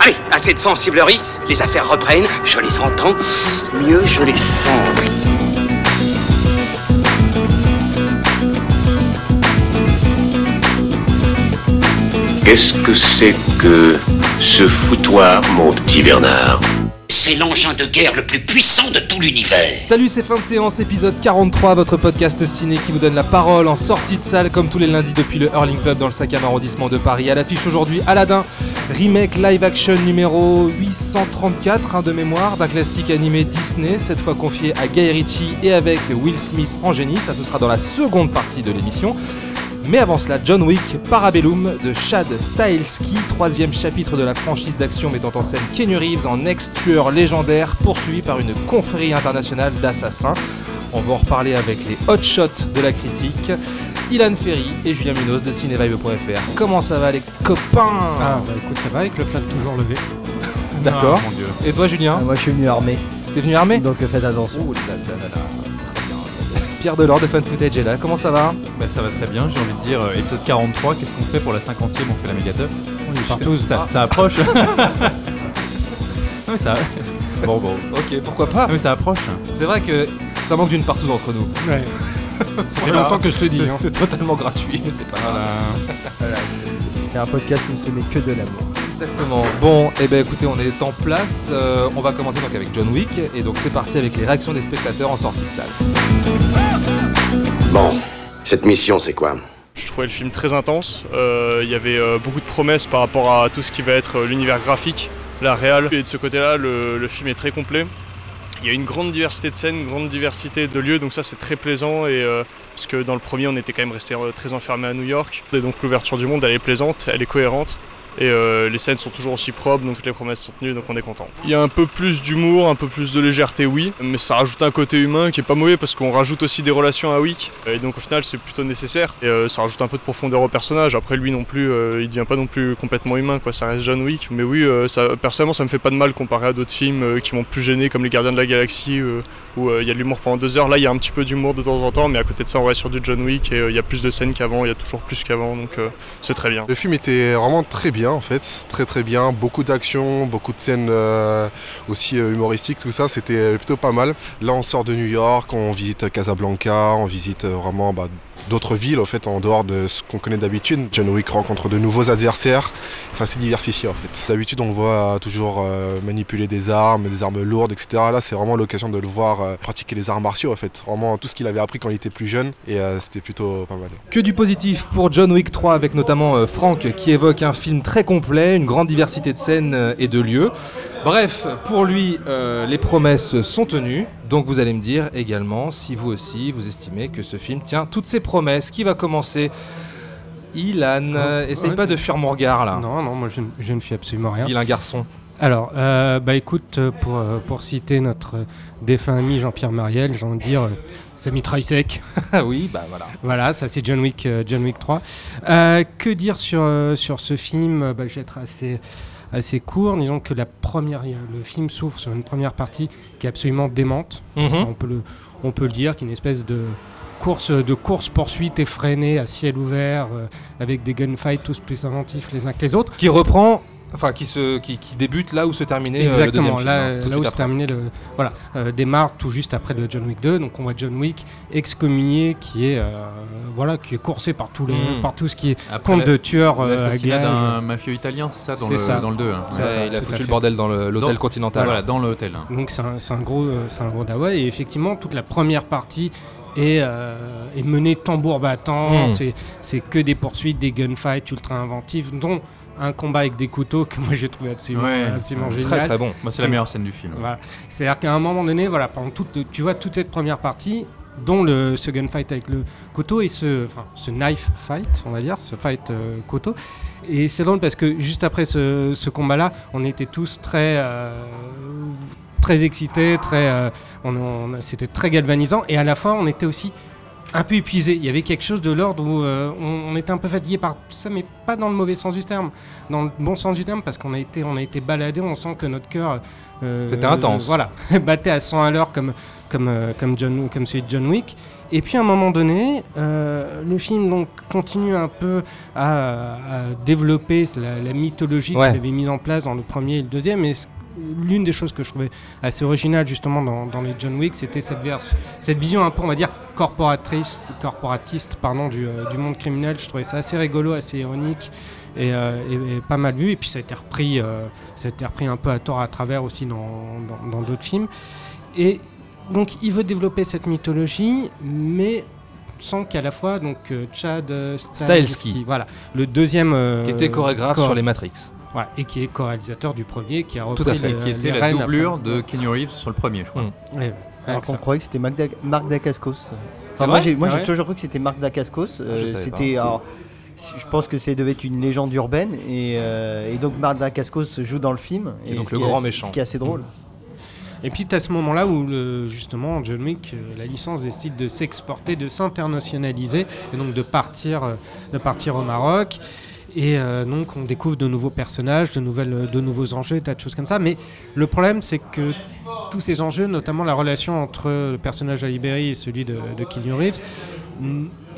Allez, assez de sensiblerie, les affaires reprennent, je les entends, mieux je les sens. Qu'est-ce que c'est que ce foutoir, mon petit Bernard? L'engin de guerre le plus puissant de tout l'univers. Salut, c'est fin de séance, épisode 43, votre podcast ciné qui vous donne la parole en sortie de salle, comme tous les lundis depuis le Hurling Club dans le 5e arrondissement de Paris. À l'affiche aujourd'hui, Aladdin, remake live action numéro 834 hein, de mémoire d'un classique animé Disney, cette fois confié à Guy Ritchie et avec Will Smith en génie. Ça, ce sera dans la seconde partie de l'émission. Mais avant cela, John Wick, Parabellum de Chad Stahelski, troisième chapitre de la franchise d'action mettant en scène Kenny Reeves en ex-tueur légendaire, poursuivi par une confrérie internationale d'assassins. On va en reparler avec les hot shots de la critique. Ilan Ferry et Julien Munoz de cinevibe.fr. Comment ça va les copains? Ah bah écoute ça va avec le flag toujours levé. D'accord. mon Dieu. Et toi Julien? Ah, moi je suis venu armé, T'es venu armé? Donc faites attention. Oh là là là là. Très bien. Pierre Delors de Fun Footage est là, comment ça va Bah, ça va très bien, j'ai envie de dire, euh, épisode 43, qu'est-ce qu'on fait pour la 50ème On fait la méga teuf On est partout. ça, ça approche. non, mais ça, bon, bon. Ok, pourquoi pas Non, mais ça approche. C'est vrai que ça manque d'une partout d'entre nous. Ouais. Ça fait Voilà. longtemps que je te dis. hein. C'est totalement gratuit, mais c'est pas grave. Voilà, c'est- c'est un podcast où ce n'est que de l'amour. Exactement. Bon, et ben écoutez, on est en place. Euh, on va commencer donc avec John Wick. Et donc c'est parti avec les réactions des spectateurs en sortie de salle. Bon, cette mission, c'est quoi? Je trouvais le film très intense. Euh, Il y avait euh, beaucoup de promesses par rapport à tout ce qui va être euh, l'univers graphique, la réal. Et de ce côté-là, le, le film est très complet. Il y a une grande diversité de scènes, une grande diversité de lieux, donc ça c'est très plaisant. Et euh, parce que dans le premier, on était quand même resté euh, très enfermé à New York. Et donc l'ouverture du monde, elle est plaisante, elle est cohérente. Et euh, les scènes sont toujours aussi propres, donc toutes les promesses sont tenues, donc on est content. Il y a un peu plus d'humour, un peu plus de légèreté, oui, mais ça rajoute un côté humain qui est pas mauvais parce qu'on rajoute aussi des relations à Wick, et donc au final c'est plutôt nécessaire. Et euh, ça rajoute un peu de profondeur au personnage. Après lui non plus, euh, il devient pas non plus complètement humain, quoi. Ça reste John Wick, mais oui, personnellement ça me fait pas de mal comparé à d'autres films qui m'ont plus gêné comme Les Gardiens de la Galaxie, où euh, il y a de l'humour pendant deux heures. Là il y a un petit peu d'humour de temps en temps, mais à côté de ça on reste sur du John Wick et euh, il y a plus de scènes qu'avant, il y a toujours plus qu'avant, donc euh, c'est très bien. Le film était vraiment très bien en fait, très très bien, beaucoup d'action, beaucoup de scènes aussi humoristiques, tout ça, c'était plutôt pas mal. Là on sort de New York, on visite Casablanca, on visite vraiment bah, d'autres villes en fait en dehors de ce qu'on connaît d'habitude. John Wick rencontre de nouveaux adversaires, c'est assez diversifié en fait. D'habitude on voit toujours euh, manipuler des armes, des armes lourdes, etc. Là c'est vraiment l'occasion de le voir euh, pratiquer les arts martiaux en fait, vraiment tout ce qu'il avait appris quand il était plus jeune et euh, c'était plutôt pas mal. Que du positif pour John Wick 3 avec notamment Franck qui évoque un film très complet, une grande diversité de scènes et de lieux. Bref, pour lui, les promesses sont tenues. Donc vous allez me dire également si vous aussi vous estimez que ce film tient toutes ses promesses. Qui va commencer? Ilan, euh, essaye ouais, pas de fuir mon regard là. Non, non, moi je, ne- je ne fais absolument rien. Vilain garçon. Alors, euh, bah écoute, euh, pour, pour citer notre défunt ami Jean-Pierre Mariel, j'ai envie de dire, ça mitraille sec. Ah oui, bah voilà. Voilà, ça c'est John Wick, John Wick 3. Euh, que dire sur, sur ce film? Bah, Je vais être assez, assez court. Disons que la première, le film s'ouvre sur une première partie qui est absolument démente. Mhm. Ça, on, peut le, on peut le dire, qui est une espèce de course, de course poursuite effrénée à ciel ouvert, euh, avec des gunfights tous plus inventifs les uns que les autres. Qui reprend, enfin qui, se, qui, qui débute là où se terminait euh, le Exactement, deuxième film. là, hein, tout là où se terminait le. Voilà, euh, démarre tout juste après le John Wick 2. Donc on voit John Wick excommunié qui est, euh, voilà, qui est coursé par, tous les, Mm. par tout ce qui est Après compte de tueurs euh, à l'assassinat d'un mafieux italien, c'est ça dans, C'est le, ça. dans le 2. hein. C'est Ouais, ça, il a tout foutu le bordel dans le- l'hôtel Dans- continental. Voilà, dans l'hôtel. hein. Donc c'est un, c'est un gros, euh, c'est un gros dawa. Et effectivement, toute la première partie est, euh, est menée tambour battant. Mm. C'est, c'est que des poursuites, des gunfights ultra inventifs, dont un combat avec des couteaux que moi j'ai trouvé absolument, Ouais. absolument Très, génial. Très très bon. Moi, c'est C'est- la meilleure scène du film. Voilà. C'est-à-dire qu'à un moment donné, voilà, pendant toute, tu vois toute cette première partie, dont le, ce gunfight avec le couteau et ce, enfin, ce knife fight, on va dire, ce fight euh, couteau. Et c'est drôle parce que juste après ce, ce combat-là, on était tous très, euh, très excités, très, euh, on, on- c'était très galvanisant, et à la fois on était aussi un peu épuisé. Il y avait quelque chose de l'ordre où euh, on, on était un peu fatigué par ça, mais pas dans le mauvais sens du terme, dans le bon sens du terme, parce qu'on a été, on a été baladé, on sent que notre cœur. euh, C'était intense. euh, voilà, battait à 100 à l'heure comme, comme, comme, John, comme celui de John Wick. Et puis à un moment donné, le film donc continue un peu à, à développer la, la mythologie Ouais. qu'il avait mise en place dans le premier et le deuxième. Et ce- l'une des choses que je trouvais assez originale justement dans, dans les John Wick, c'était cette, vision un peu, on va dire, corporatrice, corporatiste pardon, du, euh, du monde criminel. Je trouvais ça assez rigolo, assez ironique. Et, euh, et- et pas mal vu, et puis ça a été repris, euh, ça a été repris un peu à tort à travers aussi dans d'autres films. Et donc il veut développer cette mythologie, mais sans qu'à la fois donc Chad Stahelski. voilà, le deuxième euh, Qui était chorégraphe chor- sur les Matrix. Ouais, et qui est co-réalisateur du premier, qui a repris Tout à fait, les- qui était la doublure après. de Kenny Reeves sur le premier, je crois. Mm. Ouais, Alors qu'on croyait que c'était Marc, Da- Marc Dacascos. Enfin, moi j'ai Ah ouais toujours cru que c'était Marc Dacascos. Euh, je savais c'était je pense que c'est devait être une légende urbaine et, euh, et donc Marc Dacascos joue dans le film. Est donc le grand méchant. Ce qui est assez drôle. Et puis tu as ce moment-là où le- justement John Wick, euh, la licence décide de s'exporter, de s'internationaliser et donc de partir, euh, de partir au Maroc. Et euh, donc on découvre de nouveaux personnages, de, nouvelles, de nouveaux enjeux, tas de choses comme ça. Mais le problème c'est que tous ces enjeux, notamment la relation entre le personnage d'Ali Berry et celui de, de Reeves,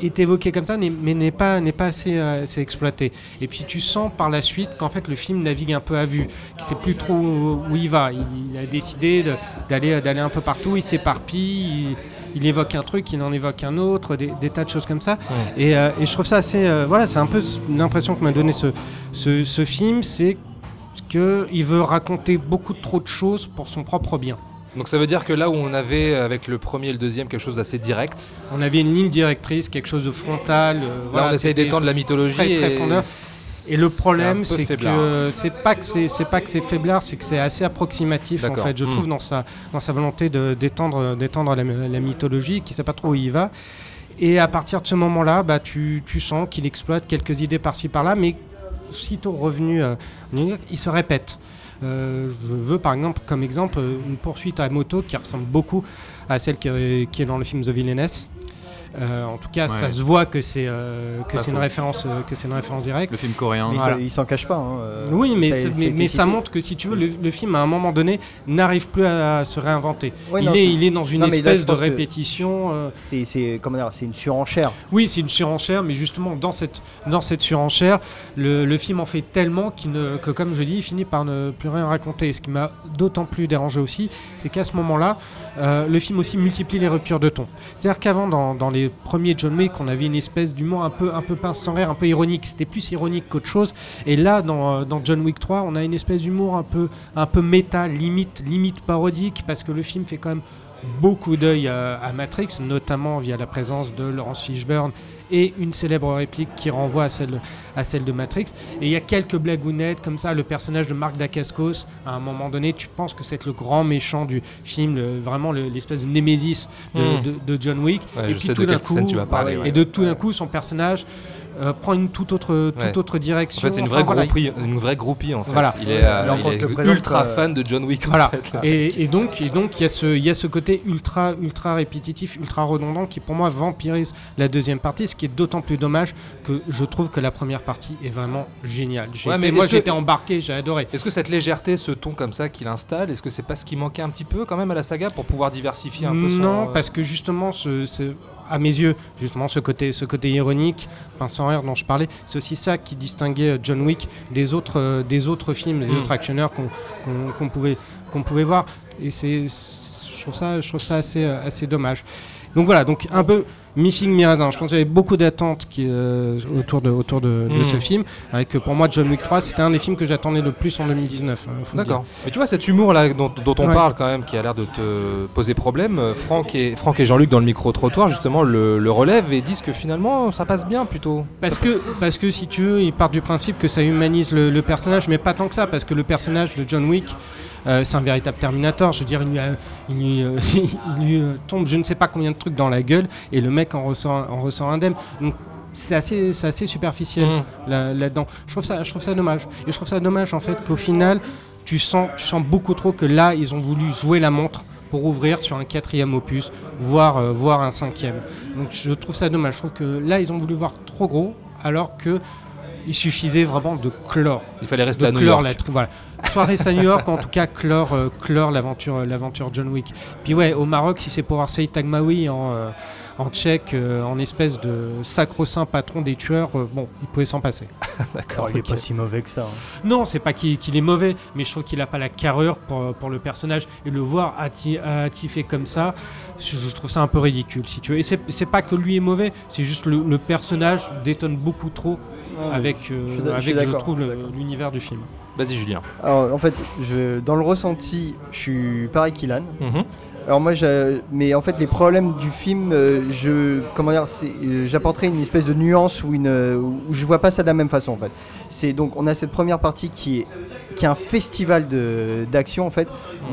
est évoqué comme ça, mais n'est pas, pas assez, euh, assez exploité. Et puis tu sens par la suite qu'en fait le film navigue un peu à vue, qu'il sait plus trop où il va. Il, a décidé d'aller d'aller un peu partout, il s'éparpille, il, il évoque un truc, il en évoque un autre, des, des tas de choses comme ça. Et, euh, et je trouve ça assez... euh, voilà, c'est un peu l'impression que m'a donné ce, ce, ce film, c'est qu'il veut raconter beaucoup trop de choses pour son propre bien. Donc ça veut dire que là où on avait avec le premier et le deuxième quelque chose d'assez direct, On avait une ligne directrice, quelque chose de frontal. euh, là voilà, on essaye d'étendre la mythologie. très, très et. Et le problème, c'est que c'est pas que c'est pas que c'est faiblard, c'est que c'est assez approximatif en fait. Je Mm. trouve dans sa dans sa volonté de d'étendre d'étendre la, la mythologie, qui sait pas trop où il va. Et à partir de ce moment-là, bah tu, tu sens qu'il exploite quelques idées par-ci par-là, mais sitôt revenu, euh, il se répète. Euh, je veux par exemple comme exemple une poursuite à moto qui ressemble beaucoup à celle qui est, qui est dans le film The Villainess. Euh, en tout cas, Ouais. ça se voit que c'est euh, que c'est une référence euh, que c'est une référence directe. Le film coréen. Mais il Voilà. s'en- il s'en cache pas. hein, Oui, mais, ça- mais, ça montre que si tu veux, le, le film à un moment donné n'arrive plus à, se réinventer. Ouais, il, non, est, c'est- il est dans une Non, mais là, espèce de répétition. euh, C'est c'est comment dire, c'est une surenchère. Oui, c'est une surenchère, mais justement dans cette, dans cette surenchère, le, le film en fait tellement qu'il ne, que, comme je dis, il finit par ne plus rien raconter. Et ce qui m'a d'autant plus dérangé aussi, c'est qu'à ce moment-là, euh, le film aussi multiplie les ruptures de ton. C'est-à-dire qu'avant, dans, les premiers John Wick, on avait une espèce d'humour un peu, un peu pince sans rire, un peu ironique. C'était plus ironique qu'autre chose. Et là, dans, euh, John Wick 3, on a une espèce d'humour un peu, un peu méta, limite, limite parodique, parce que le film fait quand même beaucoup d'œil à, à Matrix, notamment via la présence de Laurence Fishburne et une célèbre réplique qui renvoie à celle, à celle de Matrix. Et il y a quelques blagounettes comme ça. Le personnage de Marc Dacascos, à un moment donné, tu penses que c'est le grand méchant du film, le- vraiment le- l'espèce de némésis de, Mm. de- de John Wick. Ouais, et puis tout d'un scène coup, tu vas parler, et ouais. de tout d'un coup, son personnage euh, prend une toute autre, toute Ouais. autre En direction. fait, c'est une Enfin, vraie voilà, groupie, une vraie groupie en fait. Voilà. Il est, euh, il est présente, ultra euh, fan de John Wick. en Voilà. fait. Et, et donc, et donc, il y a ce, il y a ce côté ultra, ultra répétitif, ultra redondant qui, pour moi, vampirise la deuxième partie. Ce qui est d'autant plus dommage que je trouve que la première partie est vraiment géniale. J'ai Ouais, été- mais moi, que- j'étais embarqué, j'ai adoré. Est-ce que cette légèreté, ce ton comme ça qu'il installe, est-ce que c'est pas ce qui manquait un petit peu quand même à la saga pour pouvoir diversifier un peu son... Non, euh, parce que justement, ce, ce- à mes yeux, justement, ce côté, ce côté ironique, pince sans rire dont je parlais, c'est aussi ça qui distinguait euh, John Wick des autres, euh, des autres films, des Mm. autres actionneurs qu'on qu'on pouvait, qu'on pouvait voir. Et c'est, je trouve ça, je trouve ça assez, euh, assez dommage. Donc voilà, donc un peu mi-radin. Je pense qu'il y avait beaucoup d'attentes euh, autour, de, autour de, de Mm. ce film. Avec, euh, pour moi, John Wick 3, c'était un des films que j'attendais le plus en 2019. euh, faut le dire. D'accord. Mais tu vois cet humour là dont, dont on Ouais. parle quand même, qui a l'air de te poser problème. euh, Franck et, Franck et Jean-Luc dans le micro trottoir justement le, le relèvent et disent que finalement ça passe bien plutôt. Parce que, parce que si tu veux, ils partent du principe que ça humanise le, le personnage, mais pas tant que ça, parce que le personnage de John Wick, euh, c'est un véritable Terminator. Je veux dire, il lui, a- il lui, euh, il lui, euh, tombe je ne sais pas combien de trucs dans la gueule, et le mec en ressort, en ressort indemne. Donc, c'est assez, c'est assez superficiel Mm. là- là-dedans. je, trouve ça, je trouve ça dommage. Et je trouve ça dommage, en fait, qu'au final, tu sens, tu sens beaucoup trop que là, ils ont voulu jouer la montre pour ouvrir sur un quatrième opus, voire, euh, voire un cinquième. Donc je trouve ça dommage. Je trouve que là, ils ont voulu voir trop gros, alors que il suffisait vraiment de clore. Il fallait rester de à New clore York. la tr- voilà. Soit rester à New York, en tout cas clore, euh, clore l'aventure, euh, l'aventure John Wick. Puis ouais, au Maroc, si c'est pour voir Saïd Tagmaoui en, euh, en tchèque, euh, en espèce de sacro-saint patron des tueurs, euh, bon, il pouvait s'en passer. D'accord. Oh, il est ok. pas si mauvais que ça. hein. Non, c'est pas qu'il qu'il est mauvais, mais je trouve qu'il a pas la carrure pour, pour le personnage. Et le voir atti- attifé comme ça, je je trouve ça un peu ridicule, si tu veux. Et c'est c'est pas que lui est mauvais, c'est juste le, le personnage détonne beaucoup trop avec, euh, je je avec je, trouve, l'univers du film. Vas-y, Julien. Alors, en fait, je, dans le ressenti, je suis pareil qu'Ilan. Mhm. Alors moi, mais en fait, les problèmes du film, euh, je, comment dire, euh, j'apporterai une espèce de nuance ou une, euh, où je vois pas ça de la même façon en fait. C'est donc, on a cette première partie qui est, qui est un festival de- d'action en fait,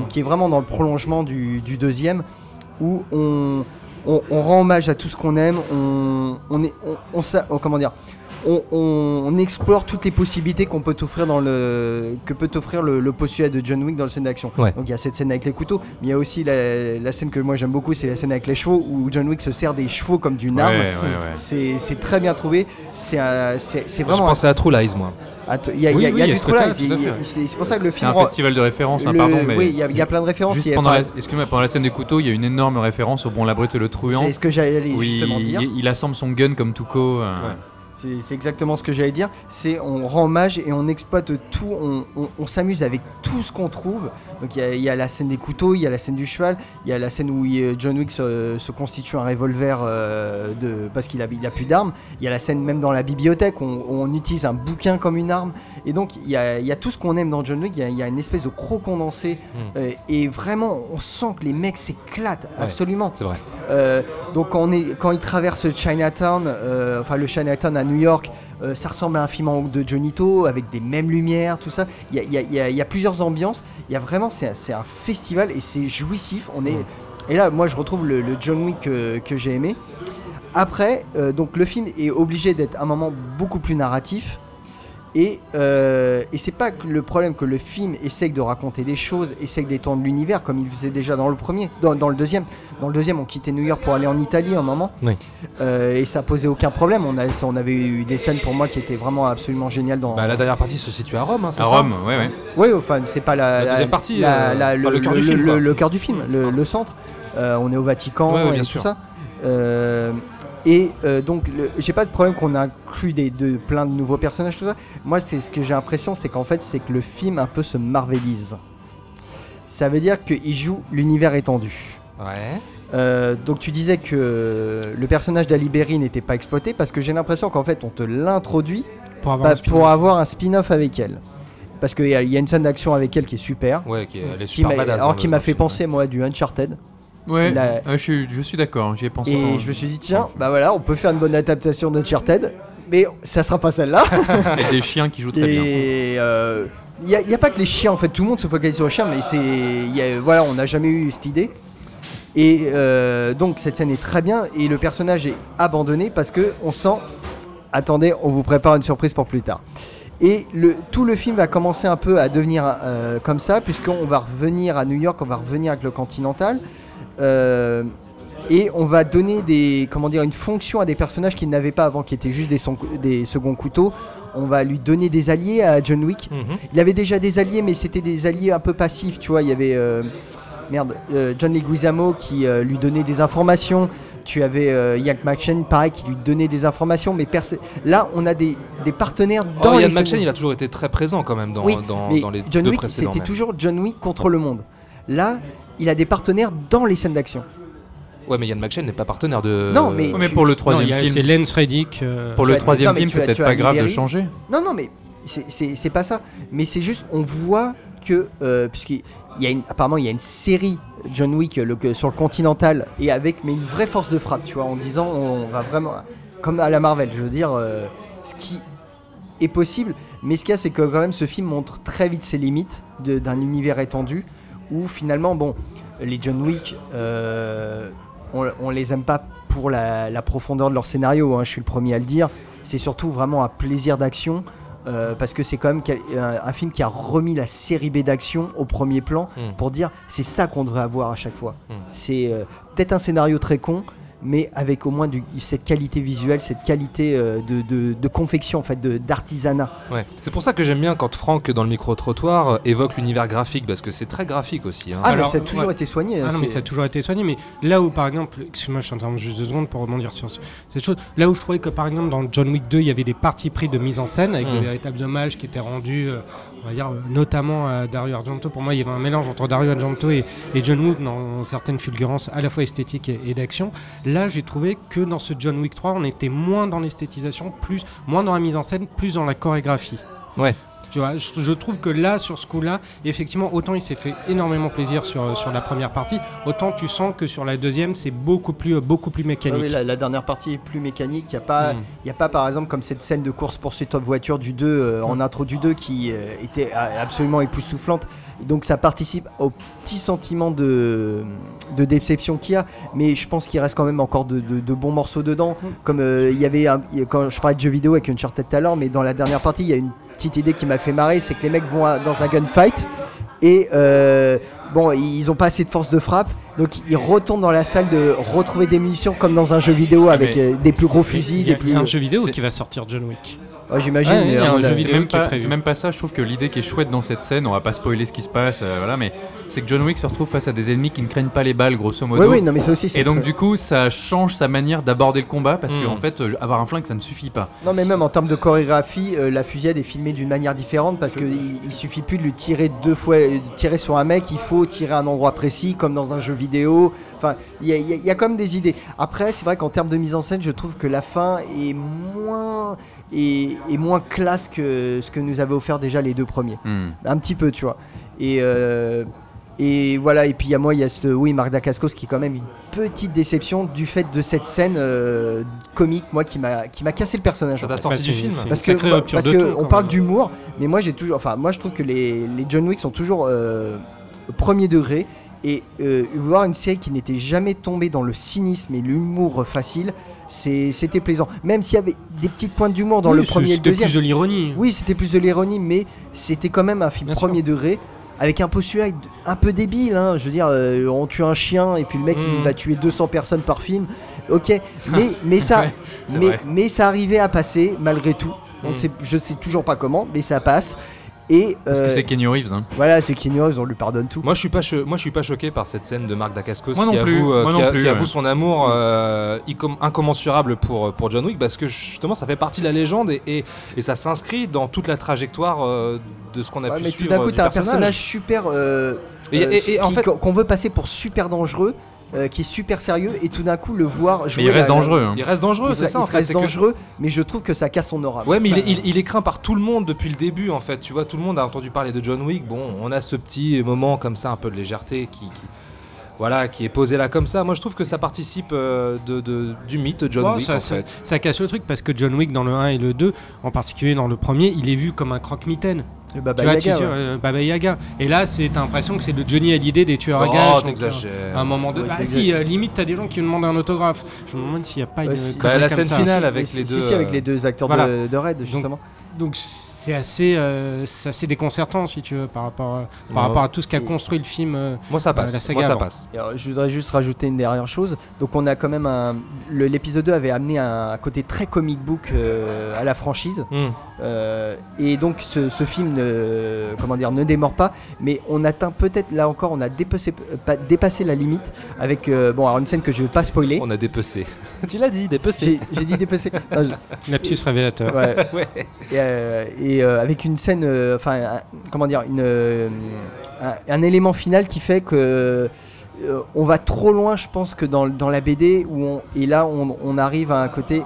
qui est vraiment dans le prolongement du, du deuxième, où on, on, on rend hommage à tout ce qu'on aime, on, on est, on, on sa- comment dire, on, on- on explore toutes les possibilités qu'on peut t'offrir dans le que peut t'offrir le, le postulat de John Wick dans le scène d'action. Ouais. Donc il y a cette scène avec les couteaux, mais il y a aussi la, la scène que moi j'aime beaucoup, c'est la scène avec les chevaux où John Wick se sert des chevaux comme d'une arme. ouais, ouais. C'est c'est très bien trouvé. C'est un- c'est c'est Je vraiment. pensais à True Lies, moi. Il y a, il y a- Oui, y a oui, y a du y a- fait. C'est c'est pour ça que le C'est film. un rend- festival de référence, hein, le- pardon, mais Oui, il y, a- il y a plein de références. juste il y a pendant pas- la, excuse-moi, pendant la scène des couteaux, il y a une énorme référence au Bon, la brute et le truand. C'est ce que j'allais justement il, dire. il- il assemble son gun comme Tuco. euh, C'est exactement ce que j'allais dire. C'est on rend hommage et on exploite tout. On, on- on s'amuse avec tout ce qu'on trouve. Donc il y, a- il y a la scène des couteaux, il y a la scène du cheval, il y a la scène où il- John Wick se, se constitue un revolver euh, de, parce qu'il a, il a plus d'armes. Il y a la scène même dans la bibliothèque où on, utilise un bouquin comme une arme. Et donc il y a, il y a tout ce qu'on aime dans John Wick. Il y a, il y a une espèce de gros condensé. Euh, et vraiment, on sent que les mecs s'éclatent absolument. C'est vrai. Euh, donc quand, on est, quand il traverse Chinatown, euh, enfin le Chinatown à New York, euh, ça ressemble à un film de Johnny To avec des mêmes lumières, tout ça. Il y a, y y y plusieurs ambiances. Il y a vraiment, c'est un- c'est un festival et c'est jouissif. On est, et là, moi, je retrouve le, le John Wick que, que j'ai aimé. Après, euh, donc le film est obligé d'être un moment beaucoup plus narratif. Et, euh, et c'est pas que le problème que le film essaye de raconter des choses, essaye d'étendre l'univers comme il faisait déjà dans le premier, dans, dans le deuxième. Dans le deuxième, on quittait New York pour aller en Italie un moment. Oui. Euh, et ça posait aucun problème. On, a, on avait eu des scènes pour moi qui étaient vraiment absolument géniales dans. Bah, la dernière partie se situe à Rome, hein, c'est À ça Rome, ouais, ouais. Oui, enfin, c'est pas la, La deuxième partie, la- euh, la- le cœur du le- film, le- quoi. le cœur du film, le, le centre. Euh, on est au Vatican Ouais, ouais, bien et sûr. tout ça. Et euh, donc, j'ai pas de problème qu'on inclut des, de, plein de nouveaux personnages, tout ça. Moi, c'est ce que j'ai l'impression, c'est qu'en fait, c'est que le film un peu se marvelise. Ça veut dire qu'il joue l'univers étendu. Ouais. Euh, donc tu disais que le personnage d'Ali Berry n'était pas exploité parce que j'ai l'impression qu'en fait on te l'introduit Pour avoir un spin-off. pour avoir un spin-off avec elle. Parce qu'il y, a- il y a une scène d'action avec elle qui est super. Ouais, qui est- elle est Qui super badass. dans alors qui m'a fait film, penser moi à du Uncharted. Ouais, Il a- ouais, je, suis, je suis d'accord, j'y ai pensé. Et je me suis dit tiens, bah voilà, on peut faire une bonne adaptation d'Uncharted, mais ça sera pas celle-là. Et des chiens qui jouent très bien. Et euh, il n'y a, pas que les chiens en fait, tout le monde se focalise sur les chiens, mais c'est, il y a- voilà, on n'a jamais eu cette idée. Et euh, donc cette scène est très bien et le personnage est abandonné parce que on sent, attendez, on vous prépare une surprise pour plus tard. Et le, tout le film va commencer un peu à devenir euh, comme ça, puisqu'on va revenir à New York, on va revenir avec le Continental. Euh, et on va donner des, comment dire, une fonction à des personnages qu'il n'avait pas avant, qui étaient juste des, son- des seconds couteaux. On va lui donner des alliés à John Wick. Mhm. Il avait déjà des alliés, mais c'était des alliés un peu passifs, tu vois. Il y avait euh, merde, euh, John Leguizamo qui euh, lui donnait des informations. Tu avais Ian McShane, pareil, qui lui donnait des informations. Mais là, on a des, des partenaires dans Oh, les scènes- McShane, il a toujours été très présent quand même dans, Oui, dans, mais dans les John deux Wick, c'était mais- toujours John Wick contre le monde. Là, il a des partenaires dans les scènes d'action. Ouais, mais Ian McShane n'est pas partenaire de. Non, mais- Ouais, mais tu- pour le troisième film, c'est Lance Reddick. euh, pour Tu le as- troisième non, film, c'est peut-être pas grave de changer. Non, non, mais c'est- pas ça. Mais c'est juste, on voit que, euh, puisqu'il y a une, apparemment, il y a une série John Wick le- que- sur le Continental et avec mais une vraie force de frappe, tu vois, en disant on va vraiment, comme à la Marvel, je veux dire, euh, ce qui est possible. Mais ce qu'il y a, c'est que quand même, ce film montre très vite ses limites d'un univers étendu où finalement, bon, les John Wick, euh, on, on les aime pas pour la, la profondeur de leur scénario. hein, je suis le premier à le dire. C'est surtout vraiment un plaisir d'action euh, parce que c'est quand même un, un film qui a remis la série B d'action au premier plan Mm. pour dire c'est ça qu'on devrait avoir à chaque fois. Mm. C'est euh, peut-être un scénario très con, mais avec au moins du- cette qualité visuelle, cette qualité euh, de, de- de confection, en fait, d'artisanat. Ouais. C'est pour ça que j'aime bien quand Franck, dans le micro-trottoir, euh, évoque l'univers graphique, parce que c'est très graphique aussi. hein. Ah, Alors, mais ça a toujours ouais. été soigné. Ah non, mais ça a toujours été soigné. Mais là où, par exemple, excuse-moi, je t'interromps juste deux secondes pour rebondir sur ce- cette chose. Là où je trouvais que, par exemple, dans John Wick 2, il y avait des parties pris de mise en scène avec de Mm. véritables hommages qui étaient rendus, euh, euh, notamment à Dario Argento. Pour moi, il y avait un mélange entre Dario Argento et, John Wick dans certaines fulgurances à la fois esthétiques et, et d'action. Là, j'ai trouvé que dans ce John Wick 3, on était moins dans l'esthétisation, plus, moins dans la mise en scène, plus dans la chorégraphie. Ouais. Tu vois, je, je trouve que là, sur ce coup-là, effectivement, autant il s'est fait énormément plaisir sur, sur la première partie, autant tu sens que sur la deuxième, c'est beaucoup plus, beaucoup plus Ah mécanique. oui, la, la dernière partie est plus mécanique. Il n'y a, pas- Mm. y a pas, par exemple, comme cette scène de course-poursuite en voiture du 2, euh, en intro du 2, qui euh, était euh, absolument époustouflante. Donc ça participe au petit sentiment de, de déception qu'il y a. Mais je pense qu'il reste quand même encore de, de- de bons morceaux dedans. Comme euh, il y avait, un- quand je parlais de jeux vidéo avec Uncharted tout à l'heure, mais dans la dernière partie, il y a une petite idée qui m'a fait marrer, c'est que les mecs vont à- dans un gunfight. Et euh, bon, ils ont pas assez de force de frappe, donc ils retournent dans la salle de retrouver des munitions comme dans un jeu vidéo avec mais- euh, des plus gros Il fusils, y a, des plus. un jeu vidéo qui va sortir John Wick. Ouais, J'imagine. Ouais, il y mais, a un jeu ça- C'est vidéo même, même pas ça, je trouve que l'idée qui est chouette dans cette scène, on va pas spoiler ce qui se passe, euh, voilà, mais c'est que John Wick se retrouve face à des ennemis qui ne craignent pas les balles, grosso modo. Oui, oui, non, mais ça aussi, Et donc du coup, ça change sa manière d'aborder le combat parce Mm. qu'en fait, euh, avoir un flingue, ça ne suffit pas. Non, mais même en termes de chorégraphie, euh, la fusillade est filmée d'une manière différente parce qu'il il suffit plus de le tirer deux fois, de tirer sur un mec, il faut tirer à un endroit précis, comme dans un jeu vidéo. Enfin, il y, y y a quand même des idées. Après, c'est vrai qu'en termes de mise en scène, je trouve que la fin est moins, est, est moins classe que ce que nous avaient offert déjà les deux premiers. Hmm. Un petit peu, tu vois. Et. euh, et voilà, et puis il y a moi, il y a ce, oui, Marc Dacascos qui est quand même une petite déception du fait de cette scène euh, comique, moi, qui m'a qui m'a cassé le personnage. Ça en t'a fait. sorti Bah, du film c'est- Parce que, bah, parce que on parle d'humour, mais moi j'ai toujours, enfin moi je trouve que les, les John Wick sont toujours euh, premier degré et euh, voir une série qui n'était jamais tombée dans le cynisme et l'humour facile, c'était plaisant. Même s'il y avait des petites pointes d'humour dans Oui, le premier et le c'était deuxième. plus de l'ironie. Oui, c'était plus de l'ironie, mais c'était quand même un film Bien sûr. premier degré. Avec un postulat un peu débile, hein. je veux dire, euh, on tue un chien et puis le mec il Mhm. va tuer 200 personnes par film. Ok, mais, mais ça, Ouais, mais, mais ça arrivait à passer malgré tout. Mhm. sait, je sais toujours pas comment, mais ça passe. Et Parce euh, que c'est Kenny Reeves. Hein. voilà, c'est Keanu Reeves, on lui pardonne tout. Moi je suis pas cho- moi je suis pas choqué par cette scène de Marc Dacascos Moi non qui plus, avoue, euh, qui a- plus, qui avoue son amour euh, incom- incommensurable pour pour John Wick parce que justement ça fait partie de la légende et, et, et ça s'inscrit dans toute la trajectoire euh, de ce qu'on a Ouais, pu mais suivre tout d'un coup, t'as un personnage super. euh, Et- euh, et- et en fait- qu'on veut passer pour super dangereux, euh, qui est super sérieux, et tout d'un coup le voir jouer. Mais il reste la- la- dangereux. hein. Il reste dangereux, c'est ça il en se fait. reste que- dangereux, mais je trouve que ça casse son aura. Ouais, mais il, est, il- il est craint par tout le monde depuis le début en fait. Tu vois, tout le monde a entendu parler de John Wick. Bon, on a ce petit moment comme ça, un peu de légèreté qui, qui- voilà, qui est posé là comme ça. Moi, je trouve que ça participe euh, de, de- du mythe John Ouais, Wick ça, en ça- fait. ça casse le truc parce que John Wick dans le 1 et le 2, en particulier dans le premier, il est vu comme un croque-mitaine. Le Baba tu vois, Yaga, tu- ouais. euh, Baba Yaga. Et là, c'est t'as l'impression que c'est le Johnny Hallyday des tueurs à Oh, gages. donc, t'exagères. euh, à un moment de. Ouais, Bah, t'exagères. si, euh, limite, t'as des gens qui me demandent un autographe. Je me demande s'il n'y a pas une. Bah, la scène finale avec si, les si, deux, si, avec les deux acteurs voilà. de, de Red, justement. Donc c'est assez, euh, c'est assez déconcertant si tu veux par rapport, à- par rapport à tout ce qu'a construit le film. euh, Moi, ça la passe. saga Moi, ça avant. passe. Alors, je voudrais juste rajouter une dernière chose. Donc, on a quand même un. le- L'épisode 2 avait amené un côté très comic book euh, à la franchise. Hmm. Euh, et donc, ce, ce film ne, comment dire, ne démord pas. Mais on atteint peut-être, là encore, on a dépassé, euh, pas- dépassé la limite avec. euh, bon, alors une scène que je ne vais pas spoiler. On a dépecé. tu l'as dit, dépecé. J'ai dit je- Lapsus révélateur. ouais. Ouais. Et, euh, et, euh, avec une scène, euh, enfin, comment dire, euh, un, élément final qui fait que on va trop loin, je pense, que dans, la BD où et là on, on arrive à un côté,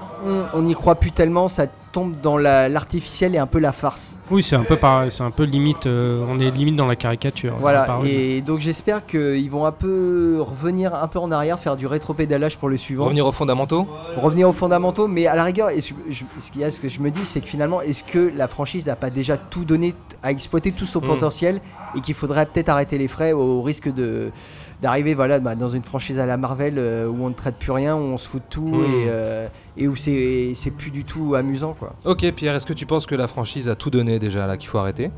on n'y croit plus tellement, ça tombe dans la- l'artificiel et un peu la farce. Oui, c'est un peu pareil, c'est un peu limite. euh, on est limite dans la caricature. Voilà. Et donc j'espère qu'ils vont un peu revenir un peu en arrière, faire du rétropédalage pour le suivant. Revenir aux fondamentaux. revenir aux fondamentaux, mais à la rigueur, et je- je- ce, qu'il y a, ce que je me dis, c'est que finalement, est-ce que la franchise n'a pas déjà tout donné, à exploiter tout son Mm. potentiel, et qu'il faudrait peut-être arrêter les frais au risque de, d'arriver voilà, bah, dans une franchise à la Marvel euh, où on ne traite plus rien, où on se fout de tout Hmm. et, euh, et où c'est c'est plus du tout amusant. Quoi. Ok, Pierre, est-ce que tu penses que la franchise a tout donné déjà là, qu'il faut arrêter?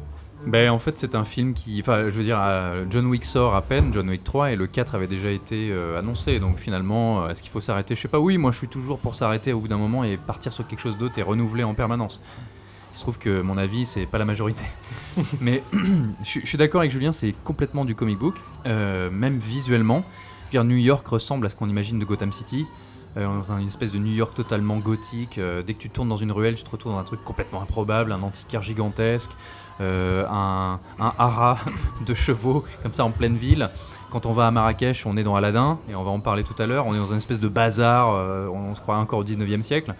Ben, en fait, c'est un film qui. Enfin, je veux dire, euh, John Wick sort à peine, John Wick 3, et le 4 avait déjà été euh, annoncé. Donc finalement, est-ce qu'il faut s'arrêter? Je sais pas, oui, moi je suis toujours pour s'arrêter au bout d'un moment et partir sur quelque chose d'autre et renouveler en permanence. Il se trouve que mon avis, c'est pas la majorité. Mais je suis- d'accord avec Julien, c'est complètement du comic book, euh, même visuellement. Pierre New York ressemble à ce qu'on imagine de Gotham City. euh, dans une espèce de New York totalement gothique. euh, dès que tu tournes dans une ruelle, tu te retrouves dans un truc complètement improbable, un antiquaire gigantesque, un, haras de chevaux, comme ça en pleine ville. Quand on va à Marrakech, on est dans Aladdin, et on va en parler tout à l'heure, on est dans une espèce de bazar, euh, on, se croit encore au 19e siècle.